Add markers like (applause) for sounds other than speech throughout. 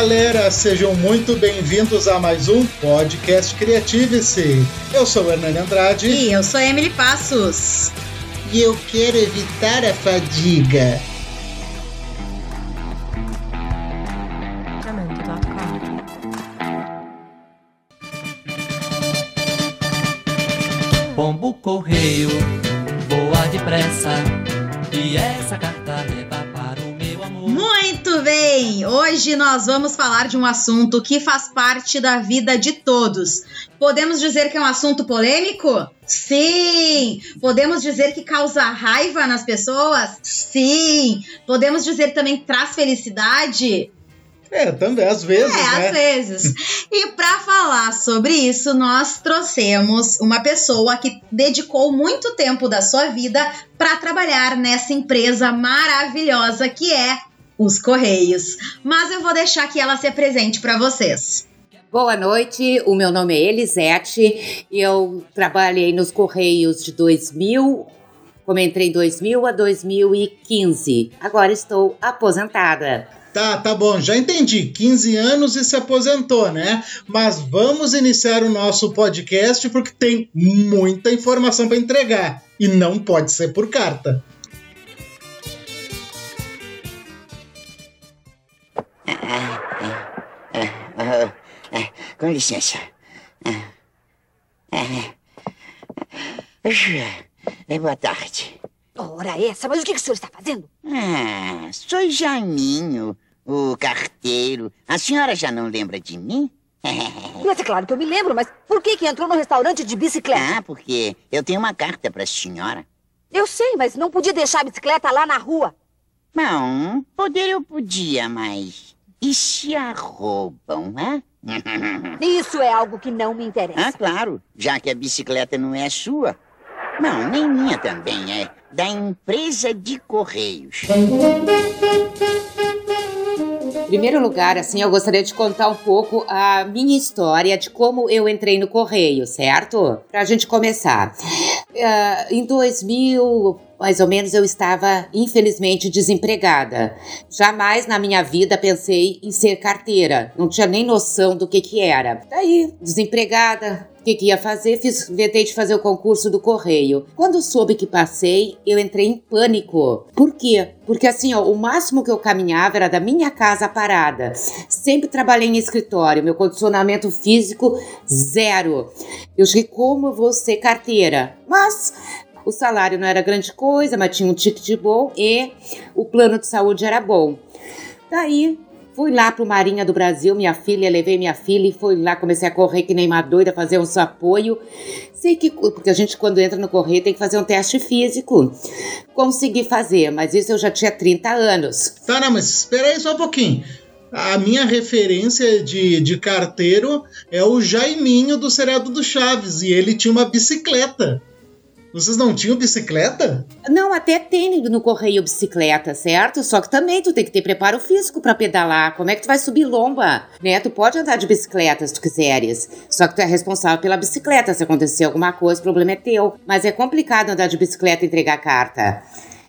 galera, sejam muito bem-vindos a mais um podcast Criative-se. Eu sou o Hernani Andrade. E eu sou a Emily Passos. E eu quero evitar a fadiga. Pombo correio, voa depressa, e essa carta leva para. Muito bem! Hoje nós vamos falar de um assunto que faz parte da vida de todos. Podemos dizer que é um assunto polêmico? Sim! Podemos dizer que causa raiva nas pessoas? Sim! Podemos dizer que também traz felicidade? É, também, às vezes, É, né? às vezes. (laughs) E para falar sobre isso, nós trouxemos uma pessoa que dedicou muito tempo da sua vida para trabalhar nessa empresa maravilhosa que é os Correios. Mas eu vou deixar que ela se apresente para vocês. Boa noite, o meu nome é Elisete e eu trabalhei nos Correios de 2000, como entrei em 2000 a 2015. Agora estou aposentada. Tá, tá bom, já entendi. 15 anos e se aposentou, né? Mas vamos iniciar o nosso podcast porque tem muita informação para entregar e não pode ser por carta. Com licença. Ah, boa tarde. Ora essa, mas o que, que o senhor está fazendo? Ah, sou Jaiminho, o carteiro. A senhora já não lembra de mim? (laughs) Mas é claro que eu me lembro, mas por que que entrou no restaurante de bicicleta? Ah, porque eu tenho uma carta para a senhora. Eu sei, mas não podia deixar a bicicleta lá na rua. Não, poder eu podia, mas... E se a roubam, hã? (laughs) Isso é algo que não me Ah, interessa. claro, já que a bicicleta não é sua. Não, nem minha também, é da empresa de correios. Em primeiro lugar, assim, eu gostaria de contar um pouco a minha história de como eu entrei no Correio, certo? Pra gente começar. Ah, em 2000, mais ou menos, eu estava, infelizmente, desempregada. Jamais na minha vida pensei em ser carteira. Não tinha nem noção do que que era. Daí, desempregada, o que, que ia fazer? Fiz, inventei de fazer o concurso do correio. Quando soube que passei, eu entrei em pânico. Por quê? Porque assim, ó, o máximo que eu caminhava era da minha casa parada. Sempre trabalhei em escritório, meu condicionamento físico zero. Eu cheguei como eu vou ser carteira. Mas o salário não era grande coisa, mas tinha um ticket bom e o plano de saúde era bom. Daí Fui lá pro Marinha do Brasil, minha filha, levei minha filha e fui lá, comecei a correr que nem uma doida, fazer uns apoio. Sei que, porque a gente quando entra no correio tem que fazer um teste físico. Consegui fazer, mas isso eu já tinha 30 anos. Tá, não, mas espera aí só um pouquinho. A minha referência de, de carteiro é o Jaiminho do seriado do Chaves e ele tinha uma bicicleta. Vocês não tinham bicicleta? Não, até tem no correio bicicleta, certo? Só que também tu tem que ter preparo físico pra pedalar. Como é que tu vai subir lomba? Né? Tu pode andar de bicicleta se tu quiseres. Só que tu é responsável pela bicicleta. Se acontecer alguma coisa, o problema é teu. Mas é complicado andar de bicicleta e entregar carta.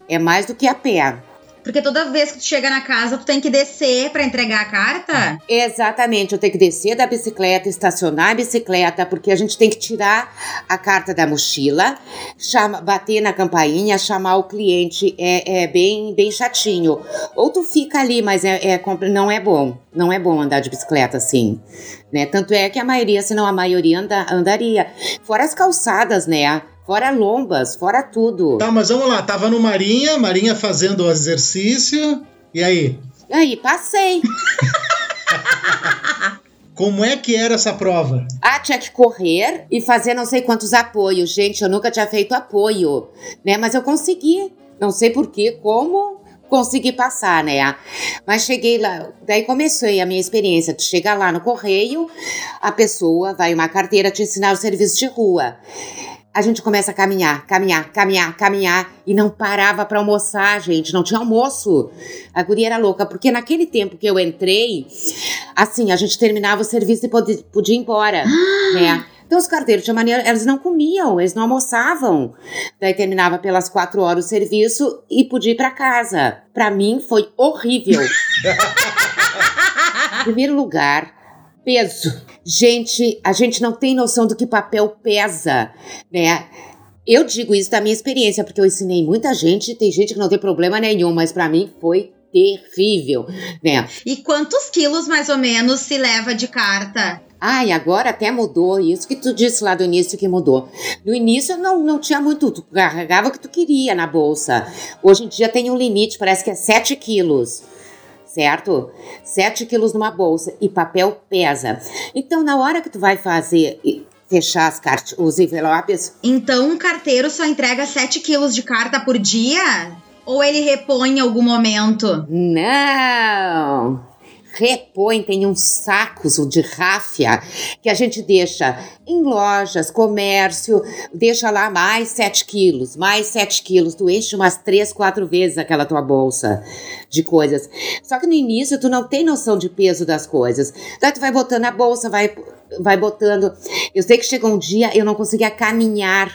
É mais do que a pé. Porque toda vez que tu chega na casa, tu tem que descer para entregar a carta? Exatamente, eu tenho que descer da bicicleta, estacionar a bicicleta, porque a gente tem que tirar a carta da mochila, chama, bater na campainha, chamar o cliente. É, é bem, bem chatinho. Ou tu fica ali, mas é, é não é bom. Não é bom andar de bicicleta assim. Né? Tanto é que a maioria, se não a maioria, anda, andaria. Fora as calçadas, né? Fora lombas, fora tudo. Tá, mas vamos lá. Tava no Marinha, Marinha fazendo o exercício. E aí? Aí, passei. (laughs) Como é que era essa prova? Ah, tinha que correr e fazer não sei quantos apoios. Gente, eu nunca tinha feito apoio, né? Mas eu consegui. Não sei por quê, como consegui passar, né? Mas cheguei lá, daí comecei a minha experiência. Tu chega lá no correio, a pessoa vai uma carteira te ensinar o serviço de rua. A gente começa a caminhar, caminhar, caminhar, caminhar e não parava para almoçar, gente, não tinha almoço. A guria era louca, porque naquele tempo que eu entrei, assim, a gente terminava o serviço e podia, podia ir embora, né? (gasps) Então os carteiros tinham maneira, eles não comiam, eles não almoçavam. Daí terminava pelas quatro horas o serviço e podia ir para casa. Para mim foi horrível. (laughs) Primeiro lugar, peso. Gente, a gente não tem noção do que papel pesa, né? Eu digo isso da minha experiência, porque eu ensinei muita gente, tem gente que não tem problema nenhum, mas para mim foi terrível, né? E quantos quilos mais ou menos se leva de carta? Ai, agora até mudou isso que tu disse lá do início que mudou. No início não, não tinha muito, tu carregava o que tu queria na bolsa. Hoje em dia tem um limite, parece que é 7 quilos certo? 7 quilos numa bolsa e papel pesa. Então, na hora que tu vai fazer fechar as cartas, os envelopes. Então, um carteiro só entrega 7 quilos de carta por dia? Ou ele repõe em algum momento? Não! Repõe, tem uns sacos de ráfia que a gente deixa em lojas, comércio, deixa lá mais 7 quilos, mais 7 quilos, tu enche umas 3, 4 vezes aquela tua bolsa de coisas. Só que no início tu não tem noção de peso das coisas. Daí tu vai botando a bolsa, vai, vai botando. Eu sei que chegou um dia eu não conseguia caminhar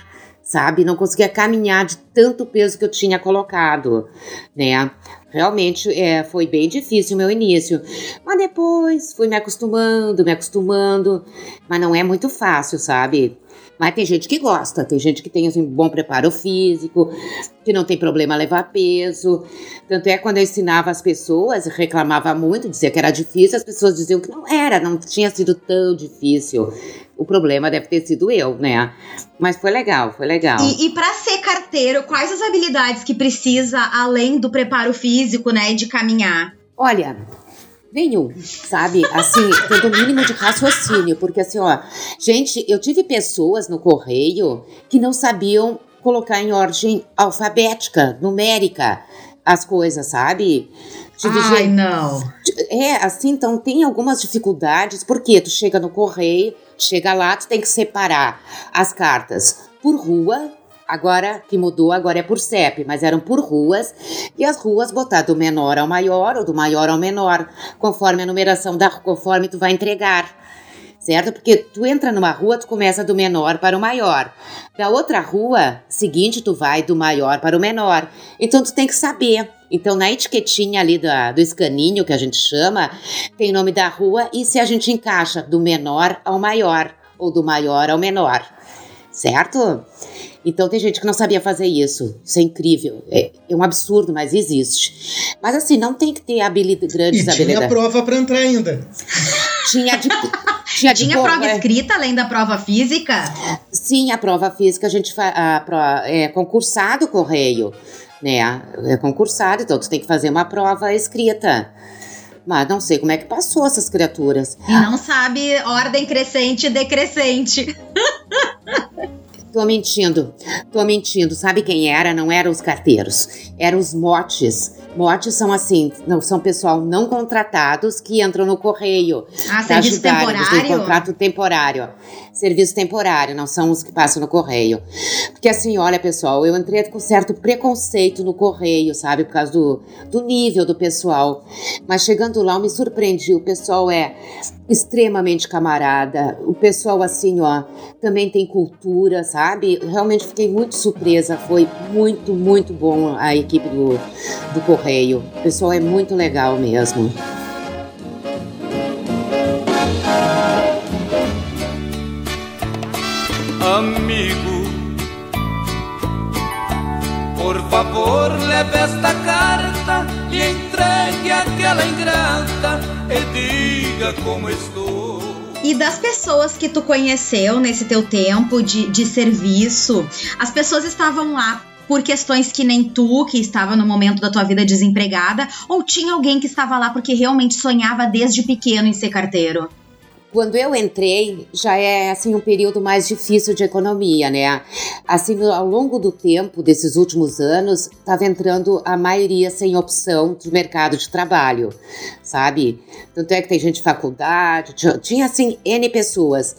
sabe? Não conseguia caminhar de tanto peso que eu tinha colocado, né? Realmente é, foi bem difícil o meu início. Mas depois fui me acostumando, me acostumando. Mas não é muito fácil, sabe? Mas tem gente que gosta, tem gente que tem assim, bom preparo físico, que não tem problema levar peso. Tanto é quando eu ensinava as pessoas, reclamava muito, dizia que era difícil, as pessoas diziam que não era, não tinha sido tão difícil. O problema deve ter sido eu, né? Mas foi legal, foi legal. E, e para ser carteiro, quais as habilidades que precisa além do preparo físico, né, de caminhar? Olha, nenhum, sabe? Assim, (laughs) tendo o mínimo de raciocínio, porque assim, ó, gente, eu tive pessoas no correio que não sabiam colocar em ordem alfabética, numérica, as coisas, sabe? Ai, não. É, assim, então tem algumas dificuldades, porque tu chega no correio, chega lá, tu tem que separar as cartas por rua, Agora que mudou, agora é por CEP, mas eram por ruas, e as ruas botar do menor ao maior ou do maior ao menor, conforme a numeração da conforme tu vai entregar. Certo? Porque tu entra numa rua, tu começa do menor para o maior. Da outra rua seguinte, tu vai do maior para o menor. Então tu tem que saber. Então, na etiquetinha ali do, do escaninho, que a gente chama, tem o nome da rua e se a gente encaixa do menor ao maior, ou do maior ao menor. Certo? Então tem gente que não sabia fazer isso. Isso é incrível. É, é um absurdo, mas existe. Mas assim, não tem que ter habilidade, grandes e habilidades. Tinha prova para entrar ainda. Tinha de. Tinha, de tinha prova é. escrita além da prova física? Sim, a prova física a gente faz. É concursado correio, né? É concursado, então tu tem que fazer uma prova escrita. Mas não sei como é que passou essas criaturas. E não sabe ordem crescente e decrescente. (laughs) Tô mentindo, tô mentindo. Sabe quem era? Não eram os carteiros, eram os motes. Motes são assim, não são pessoal não contratados que entram no correio. Ah, serviço ajudar, temporário? Contrato temporário. Serviço temporário, não são os que passam no correio. Porque assim, olha pessoal, eu entrei com certo preconceito no correio, sabe? Por causa do, do nível do pessoal. Mas chegando lá, eu me surpreendi. O pessoal é extremamente camarada. O pessoal, assim, ó, também tem cultura, sabe? Realmente fiquei muito surpresa. Foi muito, muito bom a equipe do, do Correio. O pessoal é muito legal mesmo. Amigo, por favor, leve esta carta e entregue aquela ingrata e diga como estou. E das pessoas que tu conheceu nesse teu tempo de, de serviço, as pessoas estavam lá por questões que nem tu, que estava no momento da tua vida desempregada, ou tinha alguém que estava lá porque realmente sonhava desde pequeno em ser carteiro? Quando eu entrei, já é assim um período mais difícil de economia, né? Assim, ao longo do tempo, desses últimos anos, estava entrando a maioria sem opção de mercado de trabalho, sabe? Tanto é que tem gente de faculdade, tinha, tinha assim N pessoas.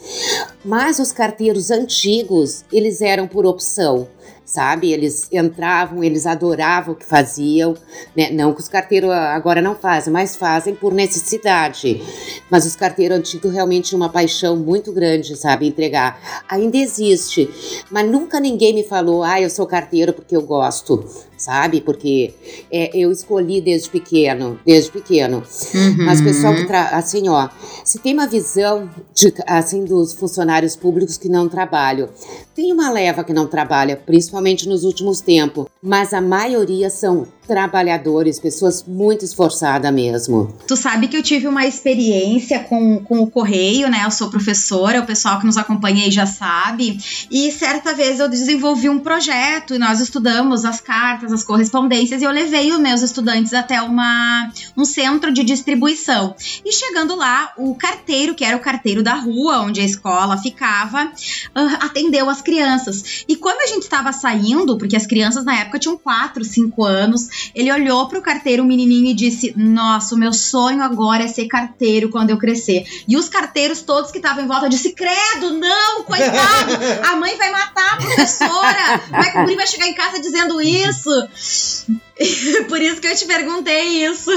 Mas os carteiros antigos, eles eram por opção sabe? Eles entravam, eles adoravam o que faziam, né? Não que os carteiros agora não fazem, mas fazem por necessidade. Mas os carteiros antigos realmente uma paixão muito grande, sabe? Entregar. Ainda existe, mas nunca ninguém me falou, ah, eu sou carteiro porque eu gosto. Sabe? Porque é, eu escolhi desde pequeno, desde pequeno. Uhum. Mas pessoal que assim, ó, se tem uma visão de, assim dos funcionários públicos que não trabalham, tem uma leva que não trabalha, principalmente nos últimos tempos, mas a maioria são trabalhadores, pessoas muito esforçadas mesmo. Tu sabe que eu tive uma experiência com, com o correio, né? Eu sou professora, o pessoal que nos acompanha aí já sabe. E certa vez eu desenvolvi um projeto e nós estudamos as cartas, as correspondências, e eu levei os meus estudantes até uma, um centro de distribuição. E chegando lá, o carteiro, que era o carteiro da rua onde a escola ficava, uh, atendeu as crianças. E quando a gente estava saindo, porque as crianças na época tinham 4, 5 anos, ele olhou pro carteiro, o menininho, e disse: Nossa, o meu sonho agora é ser carteiro quando eu crescer. E os carteiros todos que estavam em volta disse: Credo, não, coitado, a mãe vai matar a professora. Vai, o vai chegar em casa dizendo isso. (laughs) Por isso que eu te perguntei isso.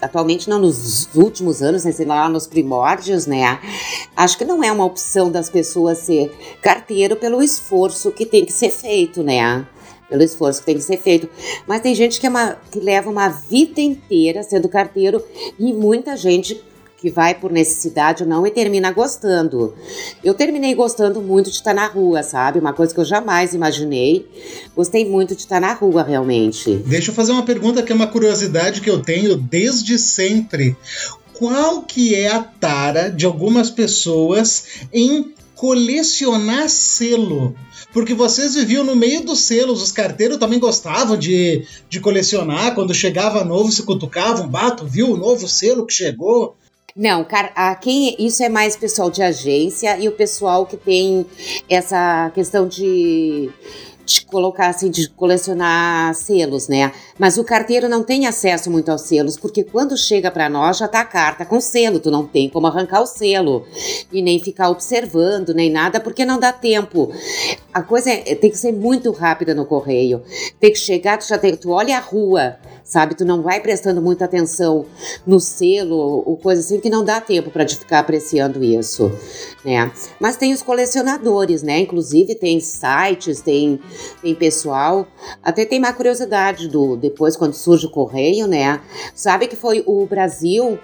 atualmente não nos últimos anos, né, sei lá, nos primórdios, né? Acho que não é uma opção das pessoas ser carteiro pelo esforço que tem que ser feito, né? Pelo esforço que tem que ser feito. Mas tem gente que, é uma, que leva uma vida inteira sendo carteiro e muita gente que vai por necessidade ou não e termina gostando. Eu terminei gostando muito de estar na rua, sabe? Uma coisa que eu jamais imaginei. Gostei muito de estar na rua, realmente. Deixa eu fazer uma pergunta que é uma curiosidade que eu tenho desde sempre. Qual que é a tara de algumas pessoas em colecionar selo? Porque vocês viviam no meio dos selos, os carteiros também gostavam de, de colecionar. Quando chegava novo, se cutucavam, bato, viu o novo selo que chegou? Não, cara, quem isso é mais pessoal de agência e o pessoal que tem essa questão de de colocar assim, de colecionar selos, né? Mas o carteiro não tem acesso muito aos selos, porque quando chega para nós já tá a carta com selo, tu não tem como arrancar o selo e nem ficar observando, nem nada, porque não dá tempo. A coisa é, tem que ser muito rápida no correio. Tem que chegar, tu já tem, tu olha a rua, sabe? Tu não vai prestando muita atenção no selo ou coisa assim que não dá tempo para te ficar apreciando isso, né? Mas tem os colecionadores, né? Inclusive tem sites, tem tem pessoal. Até tem uma curiosidade do depois quando surge o correio, né? Sabe que foi o Brasil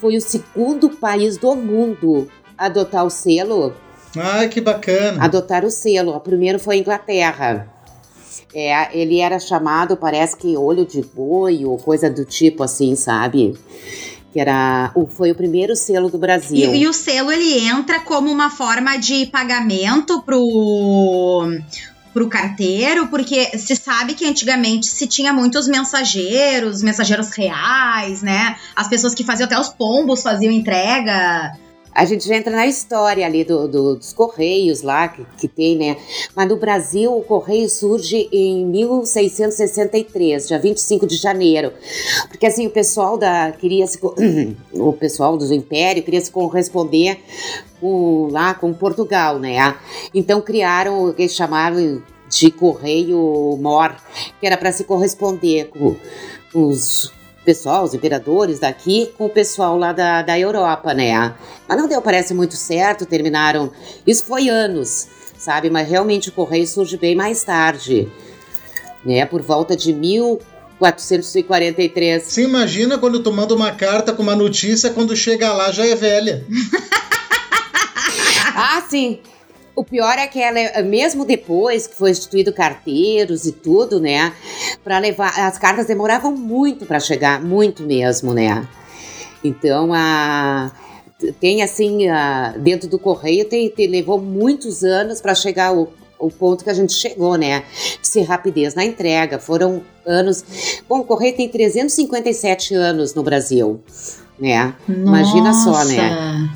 foi o segundo país do mundo a adotar o selo. Ai, que bacana. Adotar o selo. O primeiro foi a Inglaterra. É, ele era chamado, parece que olho de boi ou coisa do tipo assim, sabe? que era o, foi o primeiro selo do Brasil. E, e, o selo ele entra como uma forma de pagamento pro pro carteiro, porque se sabe que antigamente se tinha muitos mensageiros, mensageiros reais, né? As pessoas que faziam até os pombos faziam entrega. A gente já entra na história ali do, do, dos Correios lá, que, que tem, né? Mas no Brasil, o Correio surge em 1663, dia 25 de janeiro. Porque assim, o pessoal da. queria se. (clears throat) o pessoal do Império queria se corresponder com, lá com Portugal, né? Então criaram o que chamaram de Correio Mor, que era para se corresponder com os pessoal, os imperadores daqui, com o pessoal lá da, da Europa, né? Mas não deu, parece muito certo, terminaram. Isso foi anos, sabe? Mas realmente o correio surge bem mais tarde, né? Por volta de mil 443. Você imagina quando tu manda uma carta com uma notícia, quando chega lá já é velha. (laughs) ah, sim. O pior é que ela, mesmo depois que foi instituído carteiros e tudo, né, para levar, as cartas demoravam muito para chegar, muito mesmo, né. Então a tem assim a, dentro do correio tem, tem levou muitos anos para chegar o, o ponto que a gente chegou, né? Ser rapidez na entrega. Foram anos. Bom, o correio tem 357 anos no Brasil, né? Nossa. Imagina só, né?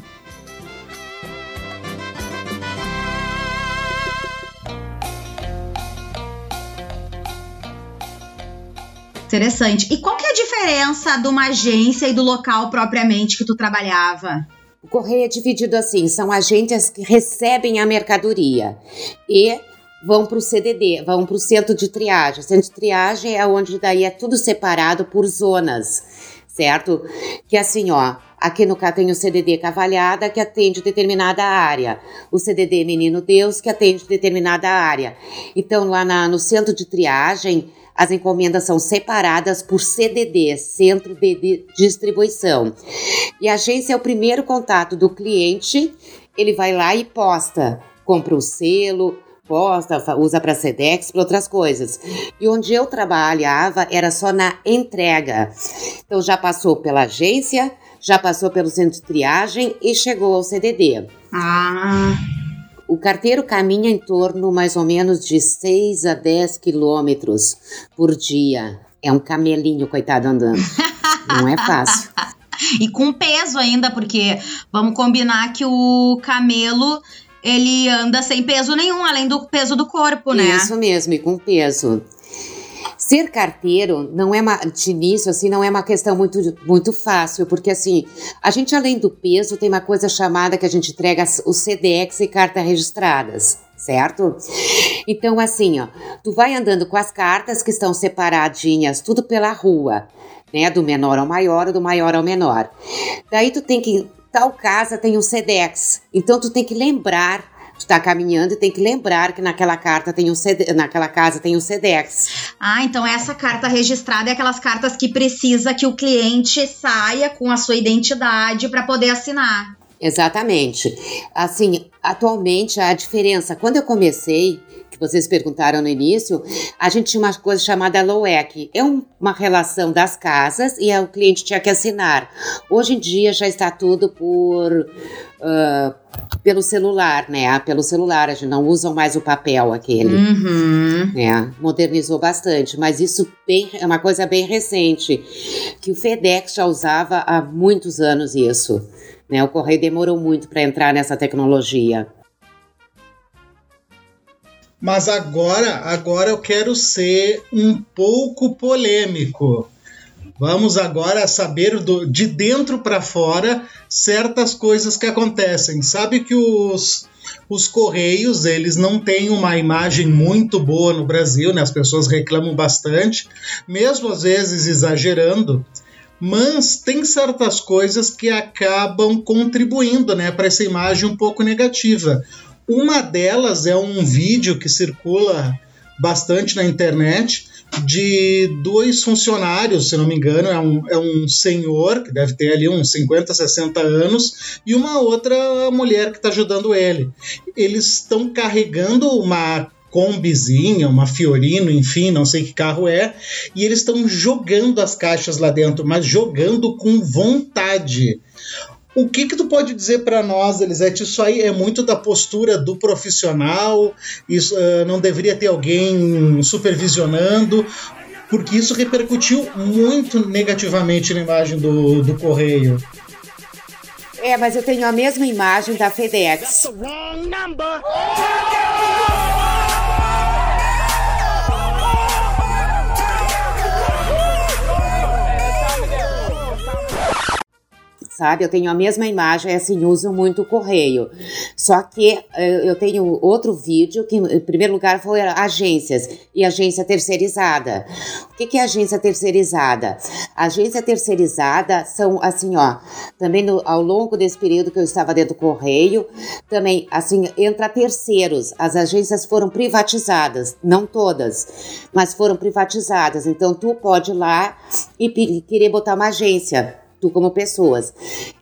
Interessante. E qual que é a diferença de uma agência e do local propriamente que tu trabalhava? O correio é dividido assim: são agências que recebem a mercadoria e vão para o CDD, vão para o centro de triagem. O centro de triagem é onde daí é tudo separado por zonas, certo? Que assim, ó, aqui no caso tem o CDD Cavalhada, que atende determinada área, o CDD Menino Deus, que atende determinada área. Então, lá na, no centro de triagem, as encomendas são separadas por CDD, Centro de Distribuição. E a agência é o primeiro contato do cliente, ele vai lá e posta, compra o selo, posta, usa para Sedex, para outras coisas. E onde eu trabalhava era só na entrega. Então já passou pela agência, já passou pelo centro de triagem e chegou ao CDD. Ah. O carteiro caminha em torno mais ou menos de 6 a 10 quilômetros por dia. É um camelinho, coitado, andando. (laughs) Não é fácil. e com peso ainda, porque vamos combinar que o camelo ele anda sem peso nenhum, além do peso do corpo, né? Isso mesmo, e com peso. Ser carteiro não é uma, de início, assim, não é uma questão muito, muito fácil, porque assim, a gente além do peso tem uma coisa chamada que a gente entrega os CDX e cartas registradas certo? Então, assim, ó, tu vai andando com as cartas que estão separadinhas, tudo pela rua, né? Do menor ao maior, do maior ao menor. Daí tu tem que. Tal casa tem um SEDEX. Então tu tem que lembrar tu tá caminhando e tem que lembrar que naquela carta tem um CD, naquela casa tem um SEDEX. Ah, então essa carta registrada é aquelas cartas que precisa que o cliente saia com a sua identidade para poder assinar. Exatamente. Assim, atualmente a diferença, quando eu comecei, que vocês perguntaram no início, a gente tinha uma coisa chamada LOEC. É um, uma relação das casas e o cliente tinha que assinar. Hoje em dia já está tudo por uh, pelo celular, né? Pelo celular, a gente não usa mais o papel aquele. Uhum. Né? Modernizou bastante, mas isso bem, é uma coisa bem recente, que o FedEx já usava há muitos anos isso. Né? O correio demorou muito para entrar nessa tecnologia. Mas agora, agora eu quero ser um pouco polêmico. Vamos agora saber do, de dentro para fora certas coisas que acontecem. Sabe que os, os correios eles não têm uma imagem muito boa no Brasil, né? As pessoas reclamam bastante, mesmo às vezes exagerando. Mas tem certas coisas que acabam contribuindo, né, para essa imagem um pouco negativa. Uma delas é um vídeo que circula bastante na internet de dois funcionários, se não me engano, é um, é um senhor que deve ter ali uns 50, 60 anos e uma outra mulher que está ajudando ele. Eles estão carregando uma combizinha, uma Fiorino, enfim, não sei que carro é, e eles estão jogando as caixas lá dentro, mas jogando com vontade. O que que tu pode dizer para nós, Elisete? Isso aí é muito da postura do profissional, isso uh, não deveria ter alguém supervisionando, porque isso repercutiu muito negativamente na imagem do, do correio. É, mas eu tenho a mesma imagem da FedEx. Sabe? Eu tenho a mesma imagem, assim, uso muito o correio. Só que eh, eu tenho outro vídeo que, em primeiro lugar, foi agências e agência terceirizada. O que, que é agência terceirizada? Agência terceirizada são, assim, ó, também no, ao longo desse período que eu estava dentro do correio, também, assim, entra terceiros. As agências foram privatizadas, não todas, mas foram privatizadas. Então, tu pode ir lá e querer botar uma agência tu como pessoas.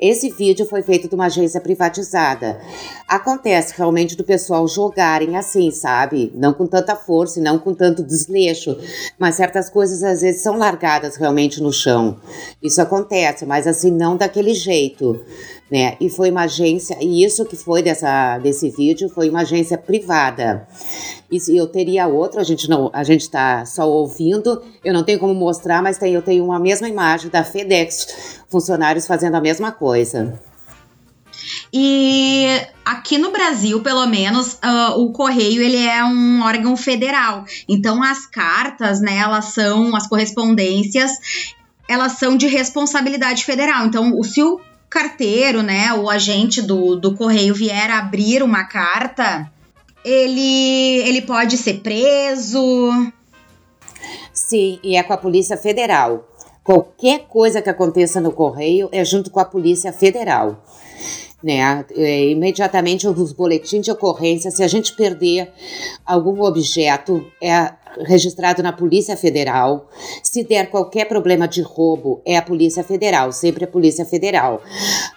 Esse vídeo foi feito de uma agência privatizada. Acontece realmente do pessoal jogarem assim, sabe? Não com tanta força e não com tanto desleixo, mas certas coisas às vezes são largadas realmente no chão. Isso acontece, mas assim não daquele jeito né? E foi uma agência, e isso que foi dessa, desse vídeo foi uma agência privada. E eu teria outro, a gente não, a gente está só ouvindo, eu não tenho como mostrar, mas tem, eu tenho uma mesma imagem da FedEx, funcionários fazendo a mesma coisa. E aqui no Brasil, pelo menos, uh, o correio ele é um órgão federal. Então as cartas, né, elas são as correspondências, elas são de responsabilidade federal. Então, se o carteiro, né, o agente do, do correio vier abrir uma carta, ele, ele pode ser preso. Sim, e é com a Polícia Federal. Qualquer coisa que aconteça no correio é junto com a Polícia Federal. Né? É, imediatamente os boletins de ocorrência, se a gente perder algum objeto, é registrado na Polícia Federal. Se der qualquer problema de roubo, é a Polícia Federal, sempre a Polícia Federal.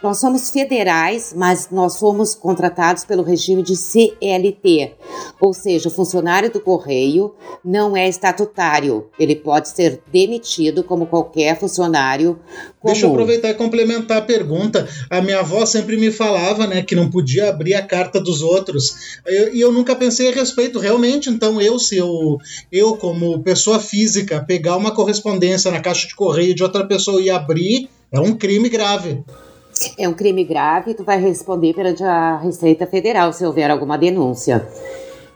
Nós somos federais, mas nós somos contratados pelo regime de CLT, ou seja, o funcionário do Correio não é estatutário, ele pode ser demitido como qualquer funcionário comum. Deixa eu aproveitar e complementar a pergunta. A minha avó sempre me falava, né, que não podia abrir a carta dos outros. E eu, eu, nunca pensei a respeito. Realmente, então, eu, se eu, eu, como pessoa física, pegar uma correspondência na caixa de correio de outra pessoa e abrir, é um crime grave. É um crime grave, tu vai responder perante a Receita Federal se houver alguma denúncia.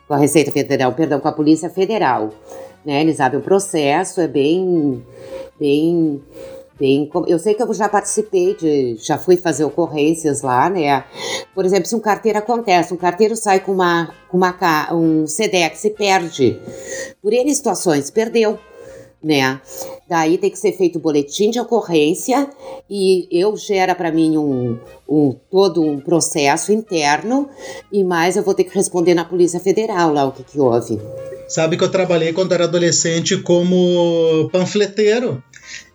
Com a Receita Federal, perdão, com a Polícia Federal. Né? Eles abrem o processo, é bem, bem Bem, eu sei que eu já participei de, já fui fazer ocorrências lá, né? Por exemplo, se um carteiro acontece, um carteiro sai com uma, com uma um CDX e perde. Por N situações, perdeu, né? Daí tem que ser feito boletim de ocorrência e eu gera para mim um, um todo um processo interno e mais eu vou ter que responder na Polícia Federal lá o que que houve. Sabe que eu trabalhei quando era adolescente como panfleteiro.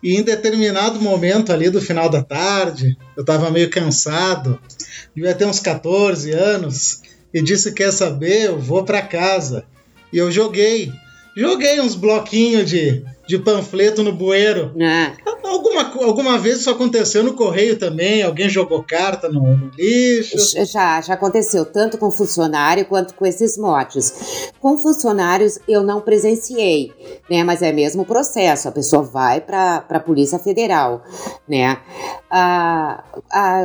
E em determinado momento ali do final da tarde, eu estava meio cansado, devia ter uns 14 anos, e disse: Quer saber? Eu vou para casa. E eu joguei. Joguei uns bloquinhos de, de panfleto no bueiro. É. Alguma, alguma vez isso aconteceu no correio também? Alguém jogou carta no, no, lixo? Já, já aconteceu, tanto com funcionário quanto com esses motes. Com funcionários eu não presenciei, né? Mas é mesmo o processo, a pessoa vai para a Polícia Federal, né? A,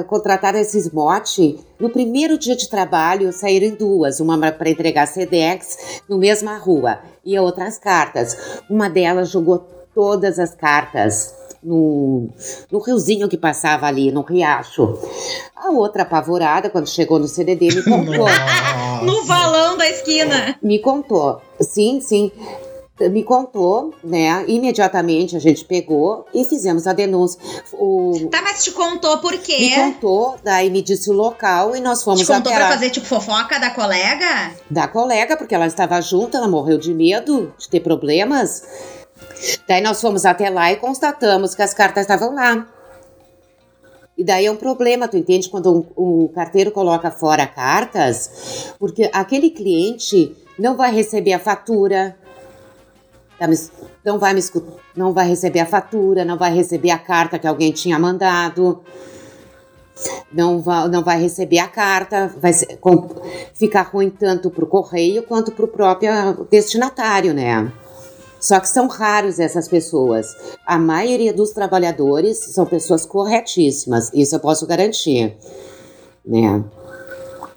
contratar esses motes, no primeiro dia de trabalho saíram duas, uma para entregar SEDEX no mesma rua e outras cartas. Uma delas jogou todas as cartas no, no riozinho que passava ali, no riacho. A outra apavorada, quando chegou no CDD, me (laughs) contou. no valão da esquina. Me contou. Sim, sim me contou, né? Imediatamente a gente pegou e fizemos a denúncia. O... Tá, mas te contou por quê? Me contou, daí me disse o local e nós fomos Te contou pra fazer tipo fofoca da colega? Da colega, porque ela estava junto, ela morreu de medo de ter problemas. Daí nós fomos até lá e constatamos que as cartas estavam lá. E daí é um problema, tu entende? Quando um, um carteiro coloca fora cartas, porque aquele cliente não vai receber a fatura, tá não vai me escutar, não vai receber a fatura, não vai receber a carta que alguém tinha mandado, não vai, não vai receber a carta, vai ser, com, ficar ruim tanto para o correio quanto para o próprio destinatário, né? Só que são raros essas pessoas. A maioria dos trabalhadores são pessoas corretíssimas, isso eu posso garantir, né?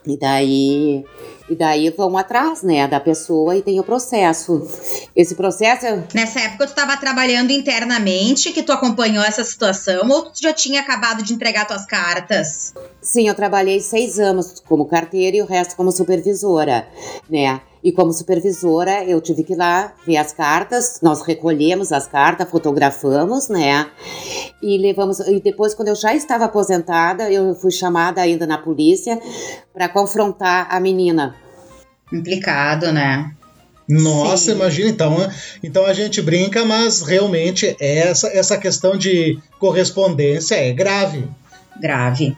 E daí e daí vão atrás, né, da pessoa e tem o processo. Esse processo. Nessa época tu estava trabalhando internamente, que tu acompanhou essa situação, ou tu já tinha acabado de entregar tuas cartas? Sim, eu trabalhei seis anos como carteira e o resto como supervisora, né? E como supervisora, eu tive que ir lá ver as cartas, nós recolhemos as cartas, fotografamos, né? E levamos. E depois, quando eu já estava aposentada, eu fui chamada ainda na polícia para confrontar a menina. Implicado, né? Nossa, Sim. imagina, então, então a gente brinca, mas realmente essa, essa questão de correspondência é grave. Grave.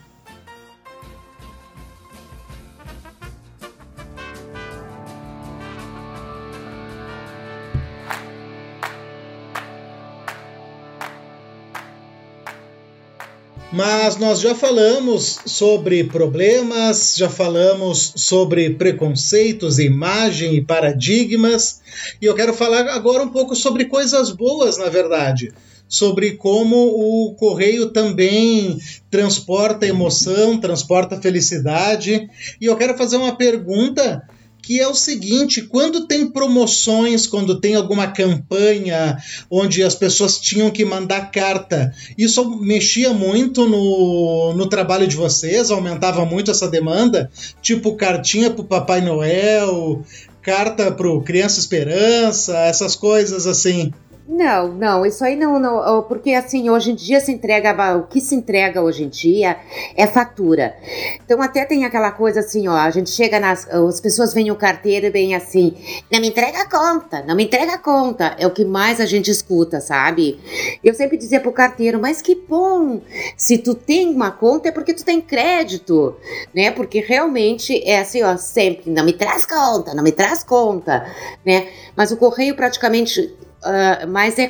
Mas nós já falamos sobre problemas, já falamos sobre preconceitos, imagem e paradigmas, e eu quero falar agora um pouco sobre coisas boas, na verdade. Sobre como o correio também transporta emoção, transporta felicidade. E eu quero fazer uma pergunta que é o seguinte: quando tem promoções, quando tem alguma campanha onde as pessoas tinham que mandar carta, isso mexia muito no, no trabalho de vocês, aumentava muito essa demanda? Tipo, cartinha pro Papai Noel, carta pro Criança Esperança, essas coisas assim. Não, não, isso aí não, não, porque assim, hoje em dia se entrega, o que se entrega hoje em dia é fatura. Então até tem aquela coisa assim, ó, a gente chega nas, as pessoas veem o carteiro e vem assim, não me entrega a conta, não me entrega a conta, é o que mais a gente escuta, sabe? Eu sempre dizia pro carteiro, mas que bom, se tu tem uma conta é porque tu tem crédito, né? Porque realmente é assim, ó, sempre, não me traz conta, não me traz conta, né? Mas o correio praticamente uh, mais é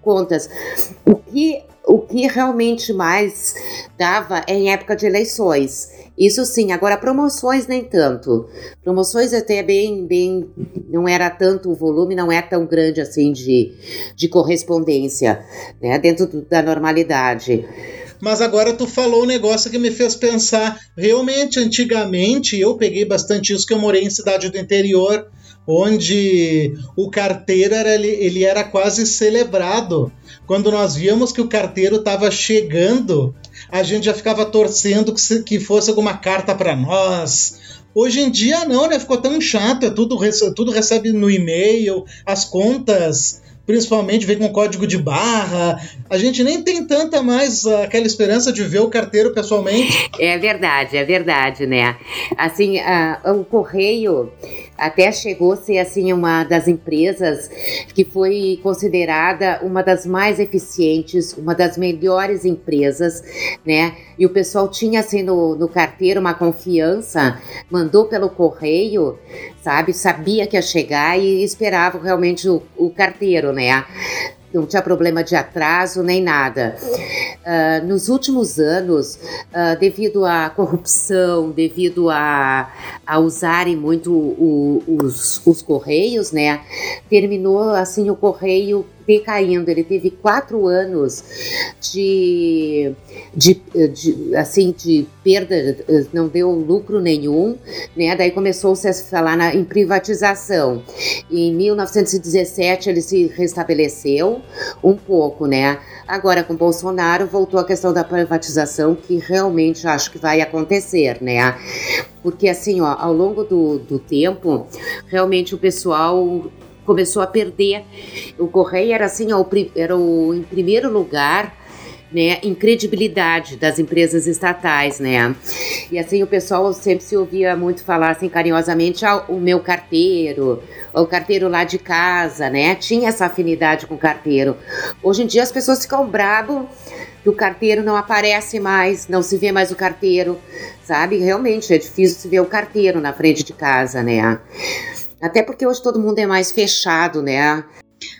contas. O que, o que realmente mais dava é em época de eleições. Isso sim, agora promoções nem tanto. Promoções até bem, bem, não era tanto o volume, não é tão grande assim de, de correspondência, né, dentro do, da normalidade. Mas agora tu falou um negócio que me fez pensar. Realmente, antigamente, eu peguei bastante isso que eu morei em cidade do interior onde o carteiro era, ele, ele era quase celebrado. Quando nós víamos que o carteiro estava chegando, a gente já ficava torcendo que, que fosse alguma carta para nós. Hoje em dia não, né? Ficou tão chato, é tudo, tudo recebe no e-mail, as contas principalmente vem com código de barra. A gente nem tem tanta mais aquela esperança de ver o carteiro pessoalmente. É verdade, é verdade, né? Assim, uh, o correio até chegou a ser assim uma das empresas que foi considerada uma das mais eficientes, uma das melhores empresas, né? E o pessoal tinha assim no, no carteiro uma confiança, mandou pelo correio, sabe? Sabia que ia chegar e esperava realmente o, o carteiro, né? Não tinha problema de atraso nem nada. Uh, nos últimos anos, uh, devido à corrupção, devido a, a usarem muito o, os, os correios, né, terminou assim o correio decaindo. Ele teve quatro anos de, de, de, assim, de perda, não deu lucro nenhum, né? Daí começou-se a falar na, em privatização. Em 1917 ele se restabeleceu um pouco, né? Agora com Bolsonaro voltou a questão da privatização, que realmente acho que vai acontecer, né? Porque assim, ó, ao longo do, do tempo, realmente o pessoal começou a perder. O Correio era assim, ó, era o em primeiro lugar né, incredibilidade das empresas estatais, né? E assim o pessoal sempre se ouvia muito falar assim carinhosamente ah, o meu carteiro, o carteiro lá de casa, né? Tinha essa afinidade com o carteiro. Hoje em dia as pessoas ficam brabo que o carteiro não aparece mais, não se vê mais o carteiro, sabe? Realmente é difícil se ver o carteiro na frente de casa, né? Até porque hoje todo mundo é mais fechado, né?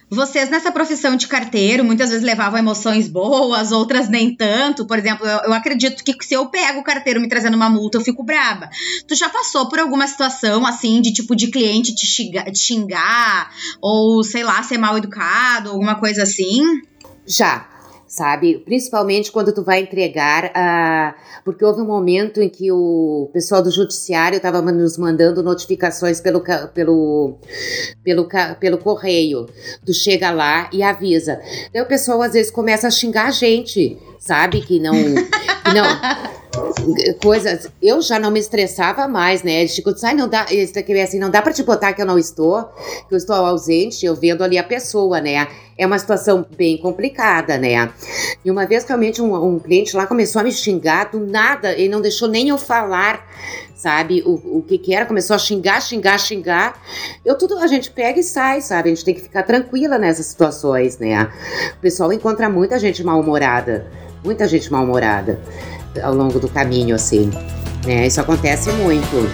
Vocês nessa profissão de carteiro muitas vezes levavam emoções boas, outras nem tanto. Por exemplo, eu, eu, acredito que se eu pego o carteiro me trazendo uma multa, eu fico braba. Tu já passou por alguma situação assim de tipo de cliente te xingar, te xingar ou sei lá, ser mal educado, alguma coisa assim? Já, sabe? Principalmente quando tu vai entregar, uh, porque houve um momento em que o pessoal do judiciário estava nos mandando notificações pelo, pelo, pelo, pelo correio. Tu chega lá e avisa. Daí o pessoal às vezes começa a xingar a gente, sabe? Que não. Que não (laughs) coisas. Eu já não me estressava mais, né? Tipo, sai, não dá. Assim, não dá pra te botar que eu não estou, que eu estou ausente, eu vendo ali a pessoa, né? É uma situação bem complicada, né? E uma vez realmente um, um cliente lá começou a me xingar do nada, ele não deixou nem eu falar, sabe? O, o que que era, começou a xingar, xingar, xingar. Eu tudo, a gente pega e sai, sabe? A gente tem que ficar tranquila nessas situações, né? O pessoal encontra muita gente mal-humorada, muita gente mal-humorada ao longo do caminho, assim. Né? Isso acontece muito.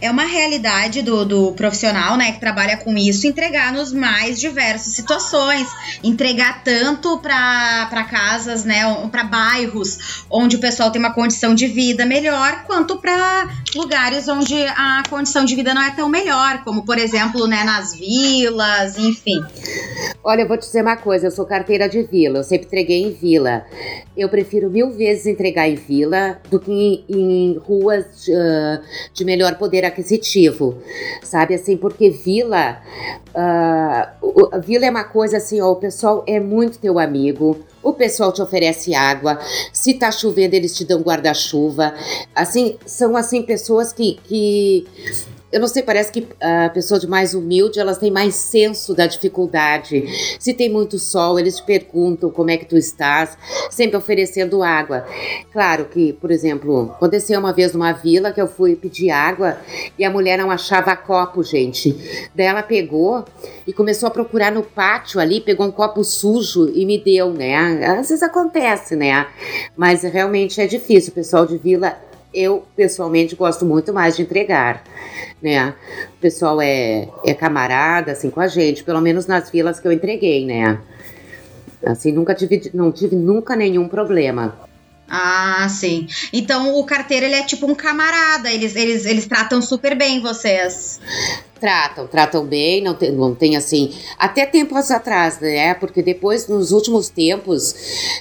É uma realidade do, do profissional, né, que trabalha com isso, entregar nos mais diversas situações, entregar tanto para casas, né, para bairros onde o pessoal tem uma condição de vida melhor, quanto para lugares onde a condição de vida não é tão melhor, como por exemplo, né, nas vilas, enfim. Olha, eu vou te dizer uma coisa, eu sou carteira de vila, eu sempre entreguei em vila. Eu prefiro mil vezes entregar em vila do que em, em ruas uh, de melhor poder aquisitivo, sabe? Assim, porque vila Uh, vila é uma coisa assim, ó, o pessoal é muito teu amigo, o pessoal te oferece água, se tá chovendo eles te dão guarda-chuva, assim, são assim pessoas que, que eu não sei, parece que a pessoa de mais humilde, elas têm mais senso da dificuldade. Se tem muito sol, eles te perguntam como é que tu estás, sempre oferecendo água. Claro que, por exemplo, aconteceu uma vez numa vila que eu fui pedir água e a mulher não achava copo, gente. Daí ela pegou e começou a procurar no pátio ali, pegou um copo sujo e me deu, né? Às vezes acontece, né? Mas realmente é difícil. O pessoal de vila eu pessoalmente gosto muito mais de entregar, né? O pessoal é, é camarada assim com a gente, pelo menos nas vilas que eu entreguei, né? Assim, nunca tive, não tive nunca nenhum problema. Ah, sim. Então o carteiro ele é tipo um camarada, eles, eles, eles tratam super bem vocês. Tratam, tratam bem, não tem, não tem assim. Até tempos atrás, né? Porque depois, nos últimos tempos,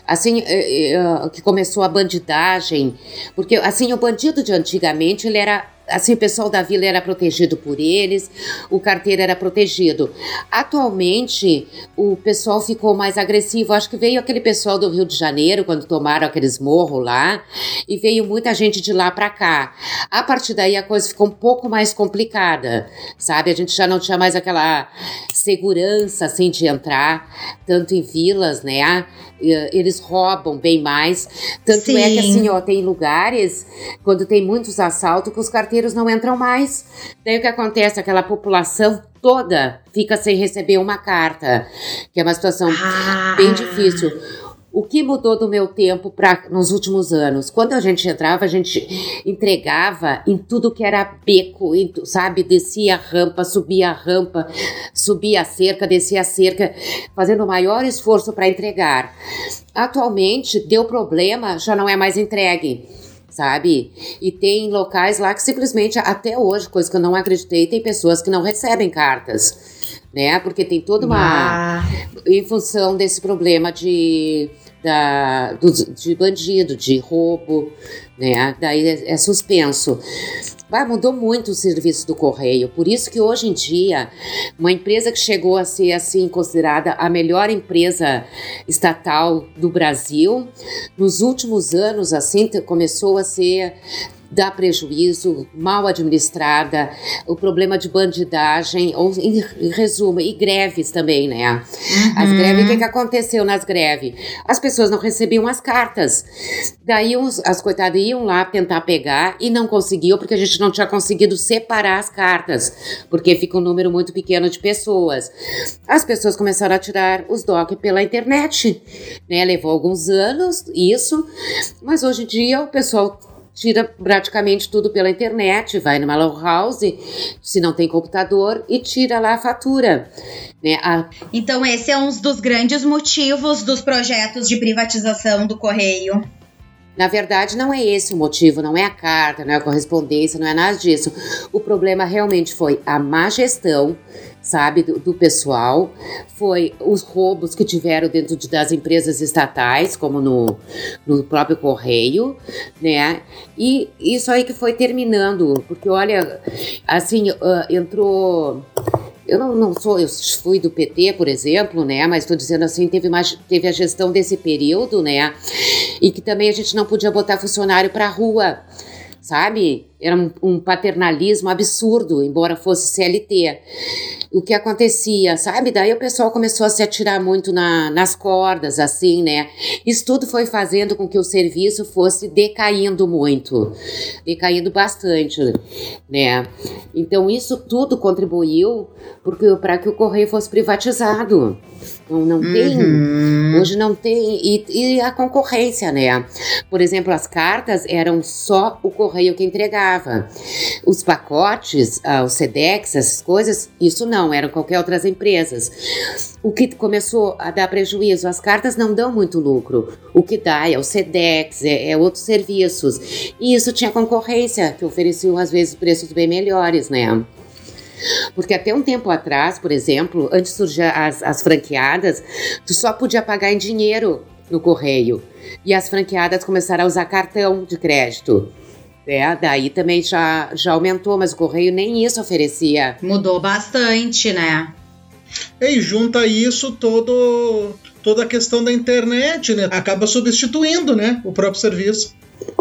assim, eh, eh, que começou a bandidagem. Porque, assim, o bandido de antigamente, ele era assim, o pessoal da vila era protegido por eles, o carteiro era protegido. Atualmente, o pessoal ficou mais agressivo. Acho que veio aquele pessoal do Rio de Janeiro, quando tomaram aqueles morros lá, e veio muita gente de lá para cá. A partir daí, a coisa ficou um pouco mais complicada, sabe? A gente já não tinha mais aquela segurança, assim, de entrar, tanto em vilas, né? Eles roubam bem mais. Tanto Sim. é que, assim, ó, tem lugares, quando tem muitos assaltos, que os carteiros não entram mais. Daí o que acontece? Aquela população toda fica sem receber uma carta, que é uma situação ah. bem difícil. O que mudou do meu tempo para nos últimos anos? Quando a gente entrava, a gente entregava em tudo que era beco, em, sabe? Descia a rampa, subia a rampa, subia a cerca, descia a cerca, fazendo o maior esforço para entregar. Atualmente, deu problema, já não é mais entregue sabe? E tem locais lá que simplesmente, até hoje, coisa que eu não acreditei, tem pessoas que não recebem cartas, né? Porque tem toda uma. Ah. Em função desse problema de. Da, do, de bandido, de roubo, né? Daí é, é suspenso. Ah, mudou muito o serviço do correio. Por isso que hoje em dia, uma empresa que chegou a ser assim considerada a melhor empresa estatal do Brasil, nos últimos anos assim começou a ser dá prejuízo, mal administrada, o problema de bandidagem, ou em, em resumo, e greves também, né? Uhum. As greves, o que, que aconteceu nas greves? As pessoas não recebiam as cartas. Daí os, as coitadas iam lá tentar pegar e não conseguiam, porque a gente não tinha conseguido separar as cartas, porque fica um número muito pequeno de pessoas. As pessoas começaram a tirar os DOC pela internet, né? Levou alguns anos isso, mas hoje em dia o pessoal tira praticamente tudo pela internet, vai numa low house, se não tem computador, e tira lá a fatura. Né? A... Então, esse é um dos grandes motivos dos projetos de privatização do Correio. Na verdade, não é esse o motivo, não é a carta, não é a correspondência, não é nada disso. O problema realmente foi a má gestão sabe, do, do, pessoal, foi os roubos que tiveram dentro de, das empresas estatais, como no, no próprio Correio, né? E isso aí que foi terminando, porque olha, assim, uh, entrou eu não, não, sou, eu fui do PT, por exemplo, né? Mas estou dizendo assim, teve, mais, teve a gestão desse período, né? E que também a gente não podia botar funcionário para rua sabe? Era um, um, paternalismo absurdo, embora fosse CLT. O que acontecia, sabe? Daí o pessoal começou a se atirar muito na, nas cordas, assim, né? Isso tudo foi fazendo com que o serviço fosse decaindo muito, decaindo bastante, né? Então isso tudo contribuiu para que o correio fosse privatizado. Não, não uhum. tem, hoje não tem, e, e a concorrência, né? Por exemplo, as cartas eram só o correio que entregava. Os pacotes, ah, os SEDEX, essas coisas, isso não, eram qualquer outras empresas. O que começou a dar prejuízo, as cartas não dão muito lucro. O que dá é o SEDEX, é, é outros serviços. E isso tinha concorrência, que ofereciam às vezes preços bem melhores, né? Porque até um tempo atrás, por exemplo, antes de surgir as, as franqueadas, tu só podia pagar em dinheiro no correio. E as franqueadas começaram a usar cartão de crédito. É, daí também já, já aumentou, mas o correio nem isso oferecia. Mudou bastante, né? E junta isso todo toda a questão da internet, né? Acaba substituindo, né, o próprio serviço.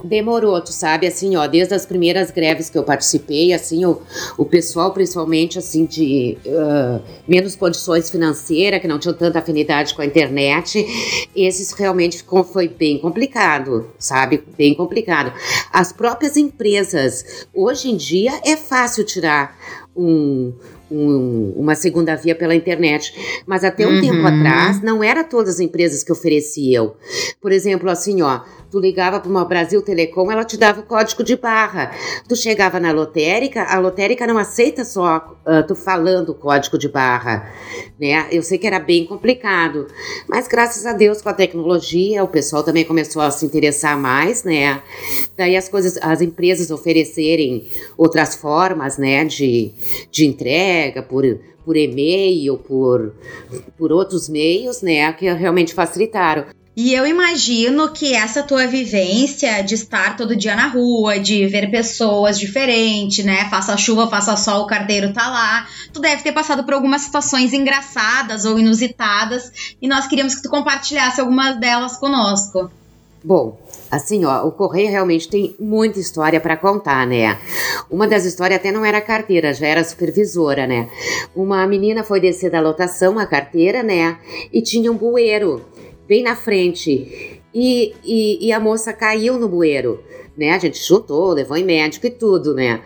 Demorou, tu sabe, assim, ó, desde as primeiras greves que eu participei, assim, o, o pessoal, principalmente, assim, de uh, menos condições financeiras, que não tinham tanta afinidade com a internet, esses realmente ficou, foi bem complicado, sabe? Bem complicado. As próprias empresas, hoje em dia é fácil tirar um, um, uma segunda via pela internet. Mas até um uhum. tempo atrás, não era todas as empresas que ofereciam. Por exemplo, assim, ó, Tu ligava para uma Brasil Telecom, ela te dava o código de barra. Tu chegava na lotérica, a lotérica não aceita só uh, tu falando o código de barra, né? Eu sei que era bem complicado, mas graças a Deus com a tecnologia o pessoal também começou a se interessar mais, né? Daí as coisas, as empresas oferecerem outras formas, né, de, de entrega por por e-mail, por, por outros meios, né, que realmente facilitaram. E eu imagino que essa tua vivência de estar todo dia na rua, de ver pessoas diferentes, né? Faça chuva, faça sol, o carteiro tá lá. Tu deve ter passado por algumas situações engraçadas ou inusitadas e nós queríamos que tu compartilhasse algumas delas conosco. Bom, assim, ó, o Correio realmente tem muita história para contar, né? Uma das histórias até não era carteira, já era supervisora, né? Uma menina foi descer da lotação, a carteira, né? E tinha um bueiro bem na frente. E, e, e, a moça caiu no bueiro, né? A gente chutou, levou em médico e tudo, né?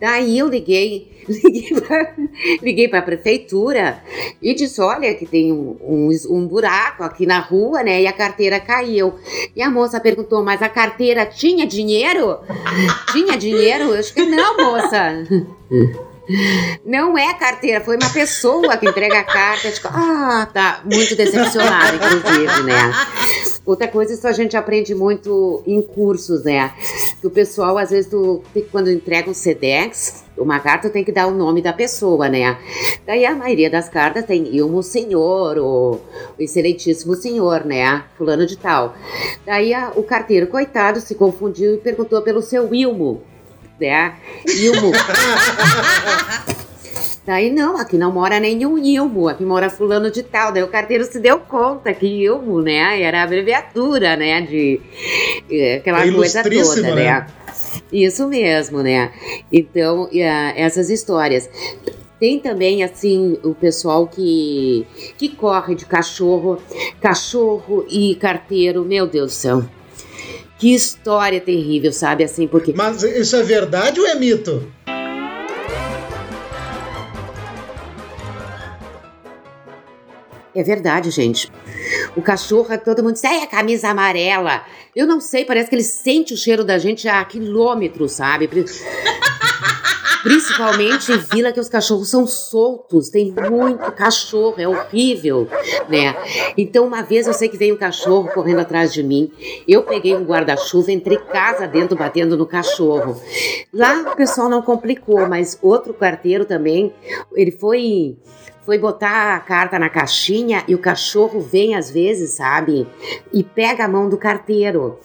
Daí eu liguei, (laughs) liguei para a prefeitura e disse: olha, que tem um, um, um, buraco aqui na rua, né? E a carteira caiu. E a moça perguntou: mas a carteira tinha dinheiro? (laughs) tinha dinheiro? Eu acho que não, moça. (laughs) Não é carteira, foi uma pessoa que entrega a carta. Tipo, ah, tá. Muito decepcionada, inclusive, né? Outra coisa, isso a gente aprende muito em cursos, né? Que o pessoal, às vezes, tu, quando entrega um SEDEX, uma carta tem que dar o nome da pessoa, né? Daí a maioria das cartas tem Ilmo Senhor, ou Excelentíssimo Senhor, né? Fulano de tal. Daí a, o carteiro, coitado, se confundiu e perguntou pelo seu Ilmo né? Ilmo. (laughs) Daí não, aqui não mora nenhum Ilmo, aqui mora fulano de tal. Daí o carteiro se deu conta que Ilmo, né, era a abreviatura, né, de eh, aquela é coisa toda, né? né? Isso mesmo, né? Então, uh, essas histórias. Tem também, assim, o pessoal que, que corre de cachorro, cachorro e carteiro, meu Deus do céu. Que história terrível, sabe? Assim, porque. Mas isso é verdade ou é mito? É verdade, gente. O cachorro, todo mundo diz, é a camisa amarela. Eu não sei, parece que ele sente o cheiro da gente a quilômetros, sabe? Principalmente em vila que os cachorros são soltos, tem muito cachorro, é horrível, né? Então, uma vez eu sei que veio um cachorro correndo atrás de mim, eu peguei um guarda-chuva, entrei casa dentro batendo no cachorro. Lá o pessoal não complicou, mas outro carteiro também, ele foi foi botar a carta na caixinha e o cachorro vem às vezes, sabe? E pega a mão do carteiro.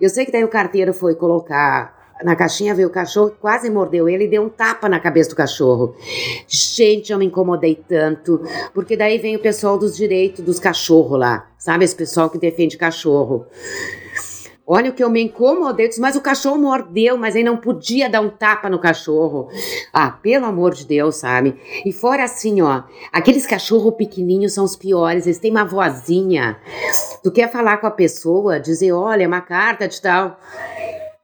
Eu sei que daí o carteiro foi colocar na caixinha veio o cachorro, quase mordeu ele e deu um tapa na cabeça do cachorro. Gente, eu me incomodei tanto, porque daí vem o pessoal dos direitos dos cachorros lá, sabe? Esse pessoal que defende cachorro. Olha o que eu me incomodei, mas o cachorro mordeu, mas ele não podia dar um tapa no cachorro. Ah, pelo amor de Deus, sabe? E fora assim, ó, aqueles cachorros pequenininhos são os piores, eles têm uma vozinha. Tu quer falar com a pessoa, dizer, olha, uma carta de tal.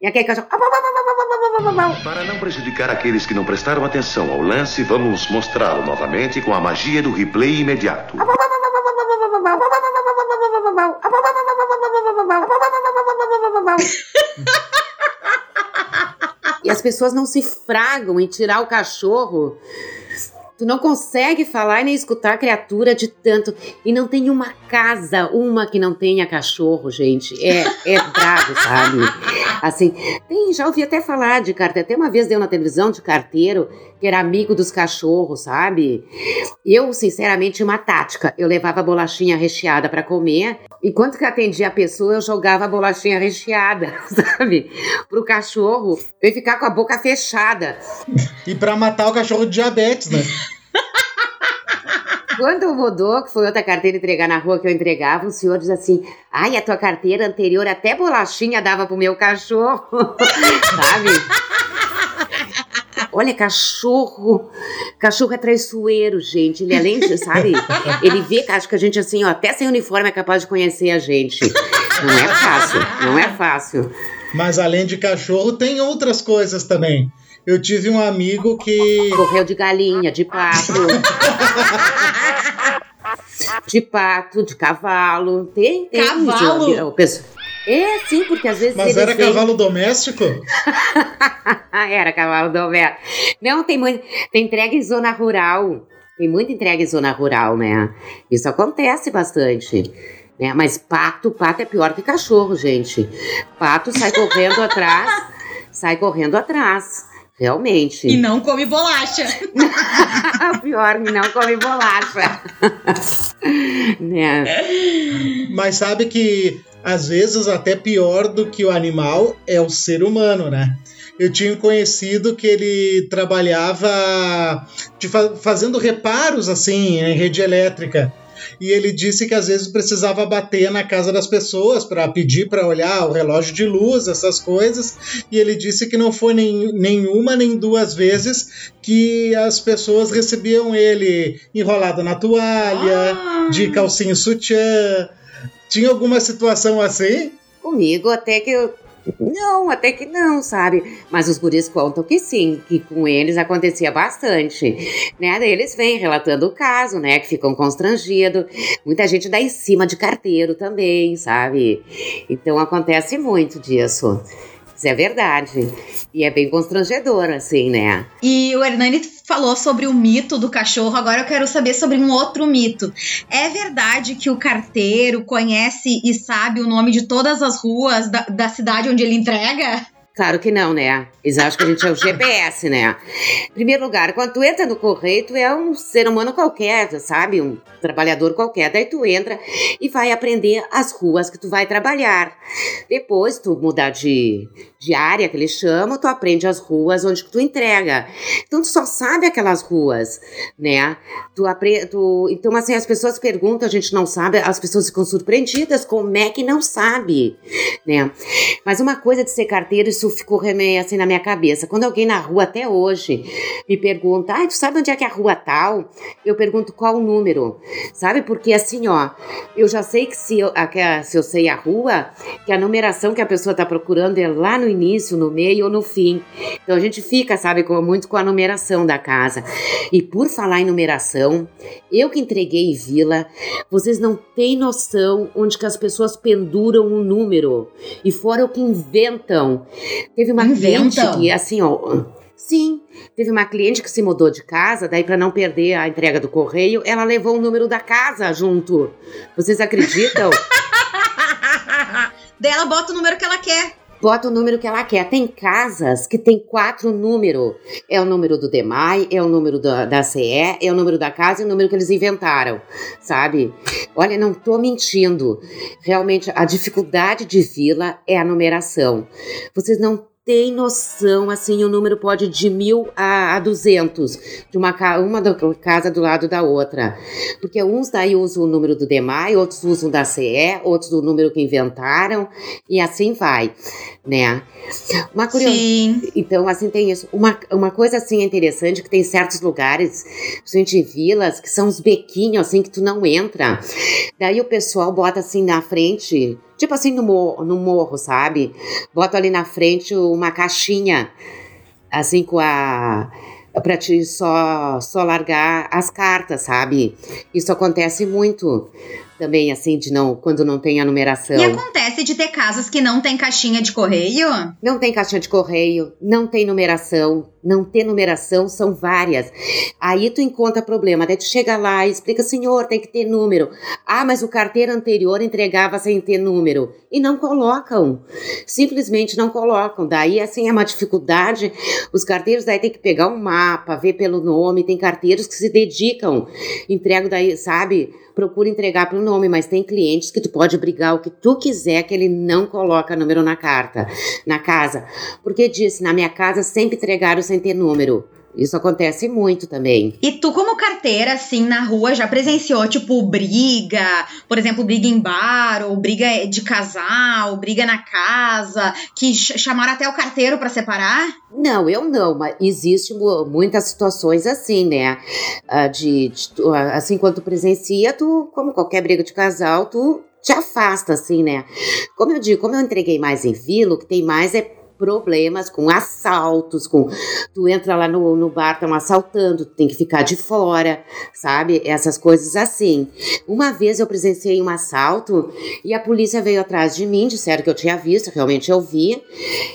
E aquele cachorro. Para não prejudicar aqueles que não prestaram atenção ao lance, vamos mostrá-lo novamente com a magia do replay imediato. E as pessoas não se fragam em tirar o cachorro Tu não consegue falar nem escutar criatura de tanto. E não tem uma casa, uma que não tenha cachorro, gente. É, é brabo, (laughs) sabe? Assim, tem, já ouvi até falar de carteiro. Até uma vez deu na televisão de carteiro que era amigo dos cachorros, sabe? Eu, sinceramente, uma tática. Eu levava bolachinha recheada para comer. Enquanto que atendia a pessoa, eu jogava a bolachinha recheada, (laughs) sabe? Pro cachorro eu ficar com a boca fechada. E para matar o cachorro de diabetes, né? (laughs) Quando mudou, que foi outra carteira entregar na rua que eu entregava, o senhor diz assim: ai, a tua carteira anterior até bolachinha dava pro meu cachorro. (laughs) Sabe? Olha, cachorro. Cachorro é traiçoeiro, gente. Ele, além de, sabe? (laughs) Ele vê, acho que a gente, assim, ó, até sem uniforme é capaz de conhecer a gente. Não é fácil, não é fácil. Mas além de cachorro, tem outras coisas também. Eu tive um amigo que. Correu de galinha, de pato. (laughs) de pato, de cavalo. Tem, tem. Cavalo? de- o pessoal- É, sim, porque às vezes Mas eles era vêm- cavalo doméstico? (laughs) Era cavalo doméstico. Não, tem muito. Tem entrega em zona rural. Tem muita entrega em zona rural, né? Isso acontece bastante. Né? Mas pato, pato é pior que cachorro, gente. Pato sai correndo (laughs) atrás, sai correndo atrás. Realmente. E não come bolacha. (laughs) pior, não come bolacha. né? Mas sabe que às vezes até pior do que o animal é o ser humano, né? Eu tinha um conhecido que ele trabalhava fa- fazendo reparos assim em rede elétrica. E ele disse que às vezes precisava bater na casa das pessoas para pedir para olhar o relógio de luz, essas coisas. E ele disse que não foi nem, nenhuma nem duas vezes que as pessoas recebiam ele enrolado na toalha, Ah. de calcinha sutiã. Tinha alguma situação assim? Comigo até que eu. Não, até que não, sabe? Mas os guris contam que sim, que com eles acontecia bastante. Né? Eles vêm relatando o caso, né? Que ficam constrangidos. Muita gente dá em cima de carteiro também, sabe? Então acontece muito disso. Isso é verdade. E é bem constrangedor, assim, né? E o Hernani falou sobre o mito do cachorro, agora eu quero saber sobre um outro mito. É verdade que o carteiro conhece e sabe o nome de todas as ruas da, da cidade onde ele entrega? Claro que não, né? Eles acham que a gente é o GPS, né? Em primeiro lugar, quando tu entra no correio, tu é um ser humano qualquer, sabe? Um trabalhador qualquer. Daí tu entra e vai aprender as ruas que tu vai trabalhar. Depois, tu mudar de, de área, que eles chamam, tu aprende as ruas onde tu entrega. Então, tu só sabe aquelas ruas, né? Tu apre tu... Então, assim, as pessoas perguntam, a gente não sabe, as pessoas ficam surpreendidas, como é que não sabe, né? Mas uma coisa de ser carteiro, isso ficou meio assim na minha cabeça. Quando alguém na rua, até hoje, me pergunta, ah, tu sabe onde é que é a rua tal? Eu pergunto qual o número, sabe? Porque assim, ó, eu já sei que se eu, se eu sei a rua, que a numeração que a pessoa tá procurando é lá no início, no meio ou no fim. Então a gente fica, sabe, com, muito com a numeração da casa. E por falar em numeração, eu que entreguei vila, vocês não têm noção onde que as pessoas penduram um número. E fora o que inventam. Teve uma cliente Inventam? que, assim, ó. Sim, teve uma cliente que se mudou de casa, daí para não perder a entrega do correio, ela levou o número da casa junto. Vocês acreditam? (laughs) Daí ela bota o número que ela quer. Bota o número que ela quer. Tem casas que tem quatro números. É o número do DEMAI, é o número da, da CE, é o número da casa e o número que eles inventaram, sabe? Olha, não tô mentindo. Realmente, a dificuldade de vila é a numeração. Vocês não têm noção, assim, o número pode de mil a, a duzentos, de uma, uma casa do lado da outra. Porque uns daí usam o número do DEMAI, outros usam da CE, outros o número que inventaram, e assim vai, né? Uma curiosidade. Sim. Então, assim, tem isso. Uma, uma coisa, assim, interessante, que tem certos lugares, em vilas, que são uns bequinhos, assim, que tu não entra. Daí o pessoal bota, assim, na frente, tipo assim, no morro, no morro sabe? Bota ali na frente uma caixinha, assim, com a... Pra te só, só largar as cartas, sabe? Isso acontece muito também, assim, de não, quando não tem a numeração. E acontece de ter casas que não tem caixinha de correio? Não tem caixinha de correio, não tem numeração, não ter numeração são várias. Aí tu encontra problema, daí tu chega lá e explica, senhor, tem que ter número. Ah, mas o carteiro anterior entregava sem ter número. E não colocam, simplesmente não colocam. Daí, assim, é uma dificuldade. Os carteiros daí tem que pegar um mapa, ver pelo nome. Tem carteiros que se dedicam, entrego daí, sabe? Procura entregar pelo nome, mas tem clientes que tu pode brigar o que tu quiser que ele não coloca número na carta, na casa. Porque disse, na minha casa sempre entregaram sem ter número. Isso acontece muito também. E tu, como carteira, assim, na rua, já presenciou, tipo, briga, por exemplo, briga em bar, ou briga de casal, briga na casa, que chamaram até o carteiro para separar? Não, eu não, mas existe muitas situações assim, né? Ah, de, de, assim, quando tu presencia, tu, como qualquer briga de casal, tu te afasta, assim, né? Como eu digo, como eu entreguei mais em vila, o que tem mais é problemas com assaltos, com tu entra lá no, no bar, estão assaltando, tu tem que ficar de fora, sabe? Essas coisas assim. Uma vez eu presenciei um assalto e a polícia veio atrás de mim, disseram que eu tinha visto, realmente eu vi,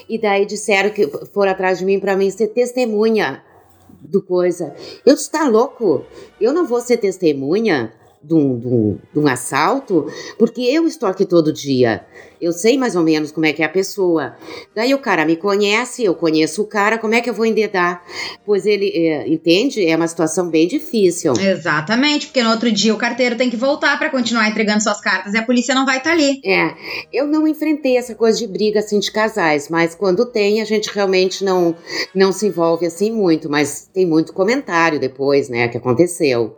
e daí disseram que foram atrás de mim para mim ser testemunha do coisa. Eu disse, tá louco? Eu não vou ser testemunha de um, de, um, de um assalto, porque eu estou aqui todo dia. Eu sei mais ou menos como é que é a pessoa. Daí o cara me conhece, eu conheço o cara, como é que eu vou endedar? Pois ele, é, entende? É uma situação bem difícil. Exatamente, porque no outro dia o carteiro tem que voltar para continuar entregando suas cartas e a polícia não vai estar tá ali. É, eu não enfrentei essa coisa de briga assim de casais, mas quando tem a gente realmente não, não se envolve assim muito, mas tem muito comentário depois, né, que aconteceu.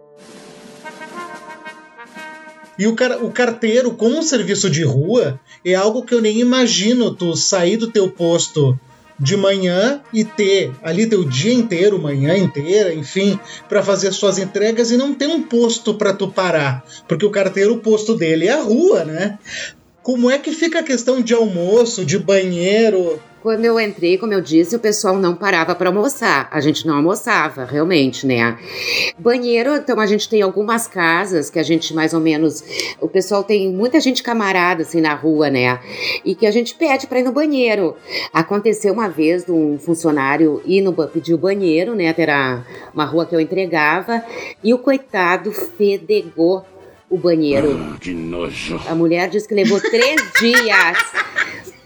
E o, car o carteiro, como um serviço de rua, é algo que eu nem imagino tu sair do teu posto de manhã e ter ali teu dia inteiro, manhã inteira, enfim, para fazer suas entregas e não ter um posto para tu parar, porque o carteiro, o posto dele é a rua, né? Como é que fica a questão de almoço, de banheiro? Quando eu entrei, como eu disse, o pessoal não parava para almoçar. A gente não almoçava, realmente, né? Banheiro, então a gente tem algumas casas que a gente mais ou menos. O pessoal tem muita gente camarada assim na rua, né? E que a gente pede para ir no banheiro. Aconteceu uma vez de um funcionário ir no pedir o banheiro, né? Era uma rua que eu entregava. E o coitado fedegou o banheiro. Ah, que nojo. A mulher disse que levou três dias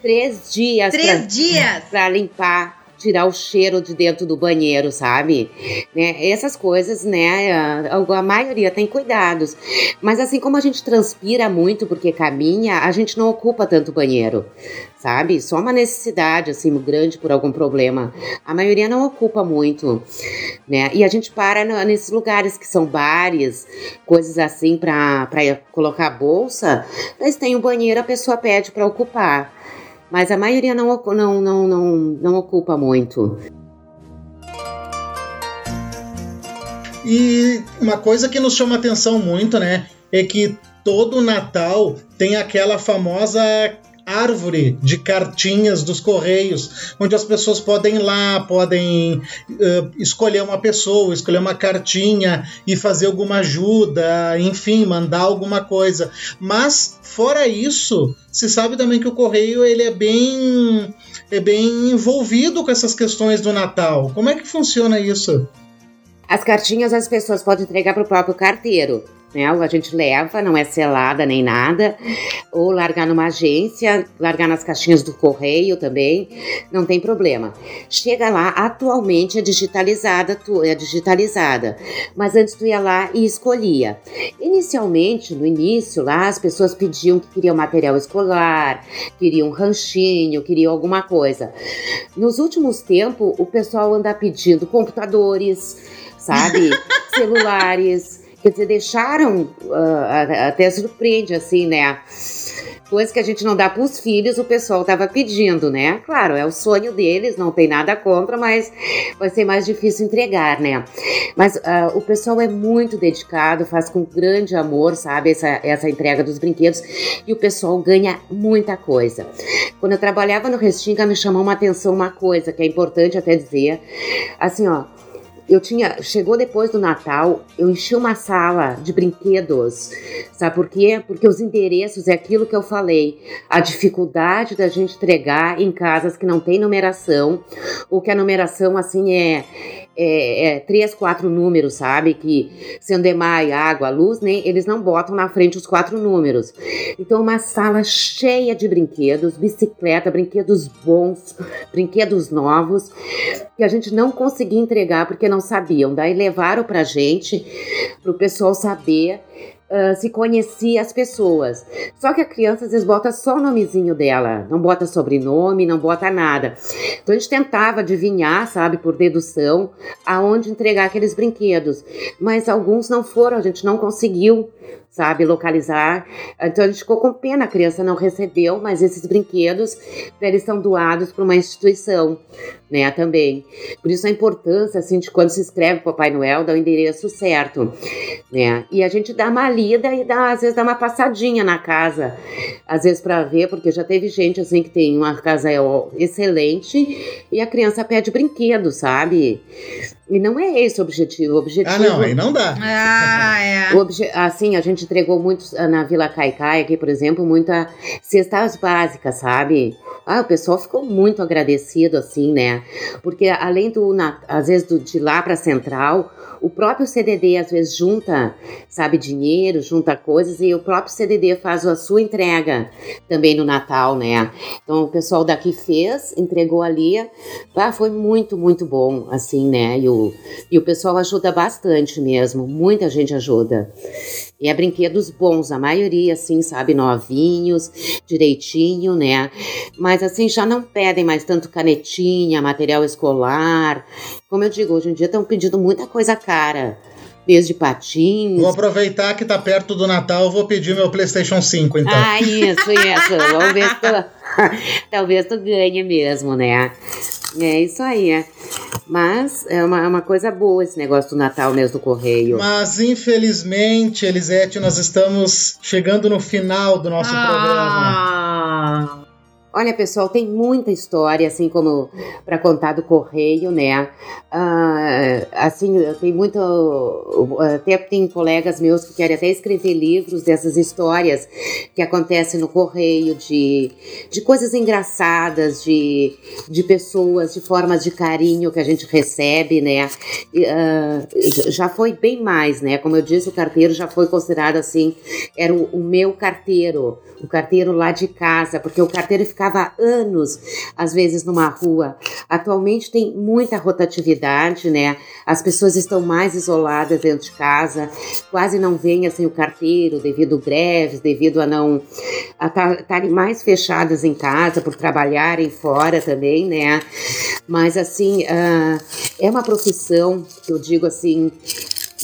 três dias. Três pra, dias! Pra limpar tirar o cheiro de dentro do banheiro, sabe? Né? Essas coisas, né? A, a, maioria tem cuidados. Mas assim como a gente transpira muito porque caminha, a gente não ocupa tanto banheiro, sabe? Só uma necessidade, assim, grande por algum problema. A maioria não ocupa muito, né? E a gente para nesses lugares que são bares, coisas assim para colocar bolsa. Mas tem um banheiro, a pessoa pede para ocupar mas a maioria não, não, não, não, não ocupa muito. E uma coisa que nos chama atenção muito, né, é que todo Natal tem aquela famosa árvore de cartinhas dos Correios, onde as pessoas podem ir lá, podem uh, escolher uma pessoa, escolher uma cartinha e fazer alguma ajuda, enfim, mandar alguma coisa. Mas, fora isso, se sabe também que o Correio ele é bem, é bem envolvido com essas questões do Natal. Como é que funciona isso? As cartinhas as pessoas podem entregar para o próprio carteiro né? A gente leva, não é selada nem nada, ou largar numa agência, largar nas caixinhas do correio também, não tem problema. Chega lá, atualmente é digitalizada, é digitalizada, mas antes tu ia lá e escolhia. Inicialmente, no início lá, as pessoas pediam que queriam material escolar, queriam ranchinho, queriam alguma coisa. Nos últimos tempos, o pessoal anda pedindo computadores, sabe? (laughs) Celulares. Quer dizer, deixaram, uh, até surpreende, assim, né? Coisa que a gente não dá para os filhos, o pessoal estava pedindo, né? Claro, é o sonho deles, não tem nada contra, mas vai ser mais difícil entregar, né? Mas uh, o pessoal é muito dedicado, faz com grande amor, sabe, essa, essa entrega dos brinquedos e o pessoal ganha muita coisa. Quando eu trabalhava no Restinga, me chamou uma atenção uma coisa que é importante até dizer, assim, ó, eu tinha. Chegou depois do Natal, eu enchi uma sala de brinquedos. Sabe por quê? Porque os endereços é aquilo que eu falei. A dificuldade da gente entregar em casas que não tem numeração, ou que a numeração assim é é, é, três, quatro números, sabe? Que sendo EMAI, água, luz, né? eles não botam na frente os quatro números. Então, uma sala cheia de brinquedos, bicicleta, brinquedos bons, brinquedos novos, que a gente não conseguia entregar porque não sabiam. Daí levaram pra gente, pro pessoal saber uh, se conhecia as pessoas. Só que a criança às vezes bota só o nomezinho dela, não bota sobrenome, não bota nada. Então a gente tentava adivinhar, sabe, por dedução, aonde entregar aqueles brinquedos. Mas alguns não foram, a gente não conseguiu sabe, localizar. Então a gente ficou com pena, a criança não recebeu, mas esses brinquedos eles são doados para uma instituição, né, também. Por isso a importância, assim, de quando se escreve Papai Noel, dar o endereço certo, né. E a gente dá uma lida e dá, às vezes dá uma passadinha na casa, às vezes para ver, porque já teve gente, assim, que tem uma casa excelente e a criança pede brinquedo, sabe? E não é esse o objetivo. O objetivo ah, não, aí não dá. Ah, é. (laughs) Assim, a gente entregou muito ah, na Vila Caicai aqui, por exemplo, muita cestas básicas, sabe? Ah, o pessoal ficou muito agradecido, assim, né? Porque além do, na, às vezes, do, de lá para Central, o próprio CDD às vezes junta, sabe, dinheiro, junta coisas e o próprio CDD faz a sua entrega também no Natal, né? Então o pessoal daqui fez, entregou ali, ah, foi muito, muito bom, assim, né? E o, e o pessoal ajuda bastante mesmo, muita gente ajuda. E é brinquedos bons, a maioria, assim, sabe, novinhos, direitinho, né? Mas assim, já não pedem mais tanto canetinha, material escolar. Como eu digo, hoje em dia estão pedindo muita coisa cara desde patins. Vou aproveitar que tá perto do Natal, vou pedir meu PlayStation 5, então. Ah, isso, isso. Vamos ver se tu... (laughs) Talvez tu ganhe mesmo, né? É isso aí. É. Mas é uma, é uma coisa boa esse negócio do Natal mesmo do Correio. Mas infelizmente, Elisete, nós estamos chegando no final do nosso ah. programa. Olha, pessoal, tem muita história, assim como para contar do correio, né? Ah, assim, tem muito. Até tem colegas meus que querem até escrever livros dessas histórias que acontecem no correio, de, de coisas engraçadas, de, de pessoas, de formas de carinho que a gente recebe, né? Ah, já foi bem mais, né? Como eu disse, o carteiro já foi considerado assim, era o, o meu carteiro, o carteiro lá de casa, porque o carteiro ficava ficava anos, às vezes, numa rua. Atualmente tem muita rotatividade, né? As pessoas estão mais isoladas dentro de casa, quase não vêm assim o carteiro devido a greves, devido a não estarem mais fechadas em casa por trabalharem fora também, né? Mas assim, uh, é uma profissão que eu digo assim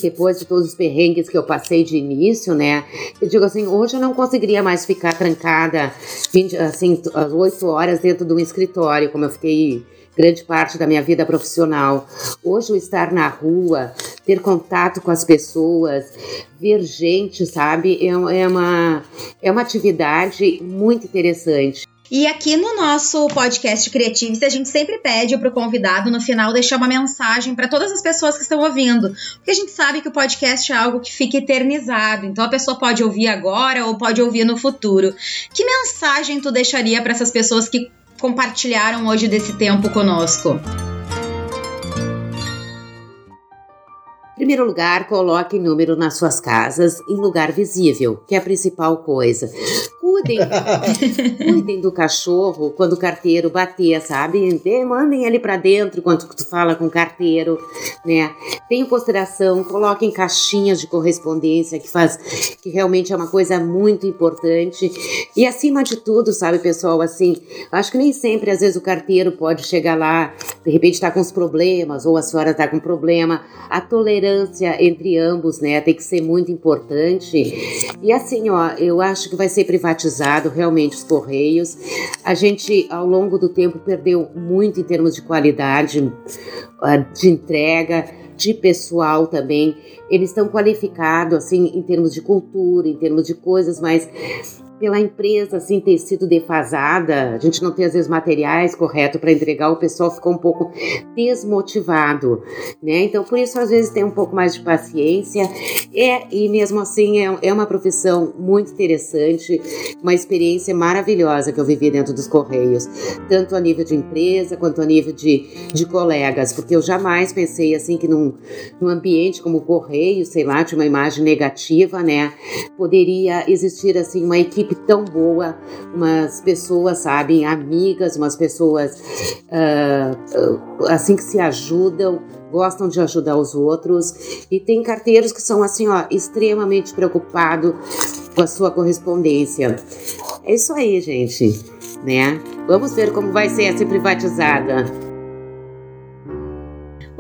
depois de todos os perrengues que eu passei de início, né? Eu digo assim, hoje eu não conseguiria mais ficar trancada 20, assim, 8 horas dentro de um escritório, como eu fiquei grande parte da minha vida profissional. Hoje, o estar na rua, ter contato com as pessoas, ver gente, sabe, é, é, uma, é uma atividade muito interessante. E aqui no nosso podcast Criativos, a gente sempre pede para o convidado, no final, deixar uma mensagem para todas as pessoas que estão ouvindo. Porque a gente sabe que o podcast é algo que fica eternizado. Então a pessoa pode ouvir agora ou pode ouvir no futuro. Que mensagem tu deixaria para essas pessoas que compartilharam hoje desse tempo conosco? primeiro lugar, coloque número nas suas casas em lugar visível, que é a principal coisa. Cuidem, (laughs) cuidem do cachorro quando o carteiro bater, sabe? Mandem ele para dentro enquanto tu fala com o carteiro, né? Tenham consideração, coloquem caixinhas de correspondência que faz que realmente é uma coisa muito importante. E acima de tudo, sabe, pessoal, assim, acho que nem sempre às vezes o carteiro pode chegar lá, de repente tá com os problemas ou a senhora tá com problema. A tolerância entre ambos, né, tem que ser muito importante. E assim, ó, eu acho que vai ser privado realmente os Correios. A gente, ao longo do tempo, perdeu muito em termos de qualidade ah, de entrega, de pessoal também. Eles estão qualificados, assim, em termos de cultura, em termos de coisas, mas pela empresa assim ter sido defasada, a gente não tem às vezes materiais corretos para entregar, o pessoal ficou um pouco desmotivado, né? Então por isso às vezes tem um pouco mais de paciência. É e mesmo assim é, é uma profissão muito interessante, uma experiência maravilhosa que eu vivi dentro dos correios, tanto a nível de empresa quanto a nível de, de colegas, porque eu jamais pensei assim que num, num ambiente como o correio, sei lá, de uma imagem negativa, né, poderia existir assim uma equipe tão boa, umas pessoas, sabe, amigas, umas pessoas uh, assim que se ajudam, gostam de ajudar os outros e tem carteiros que são assim, ó, extremamente preocupados com a sua correspondência. É isso aí, gente, né? Vamos ver como vai ser essa privatizada.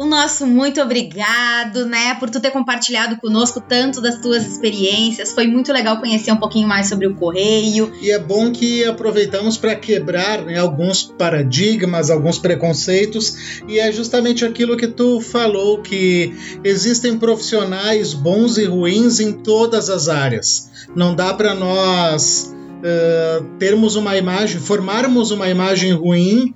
O nosso muito obrigado, né, por tu ter compartilhado conosco tanto das tuas experiências. Foi muito legal conhecer um pouquinho mais sobre o correio. E é bom que aproveitamos para quebrar né, alguns paradigmas, alguns preconceitos, e é justamente aquilo que tu falou que existem profissionais bons e ruins em todas as áreas. Não dá para nós uh, termos uma imagem, formarmos uma imagem ruim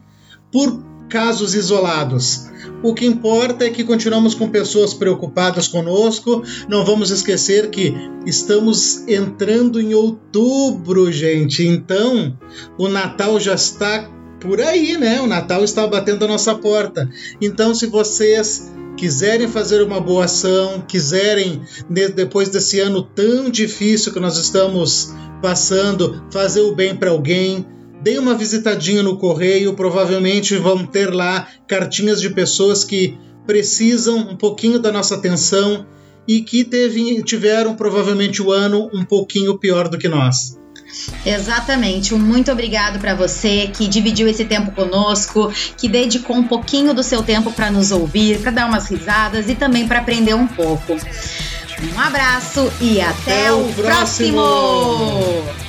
por casos isolados. O que importa é que continuamos com pessoas preocupadas conosco. Não vamos esquecer que estamos entrando em outubro, gente. Então, o Natal já está por aí, né? O Natal está batendo a nossa porta. Então, se vocês quiserem fazer uma boa ação, quiserem, depois desse ano tão difícil que nós estamos passando, fazer o bem para alguém, Dê uma visitadinha no correio, provavelmente vão ter lá cartinhas de pessoas que precisam um pouquinho da nossa atenção e que teve, tiveram provavelmente o ano um pouquinho pior do que nós. Exatamente. Um muito obrigado para você que dividiu esse tempo conosco, que dedicou um pouquinho do seu tempo para nos ouvir, para dar umas risadas e também para aprender um pouco. Um abraço e até, até o próximo. próximo.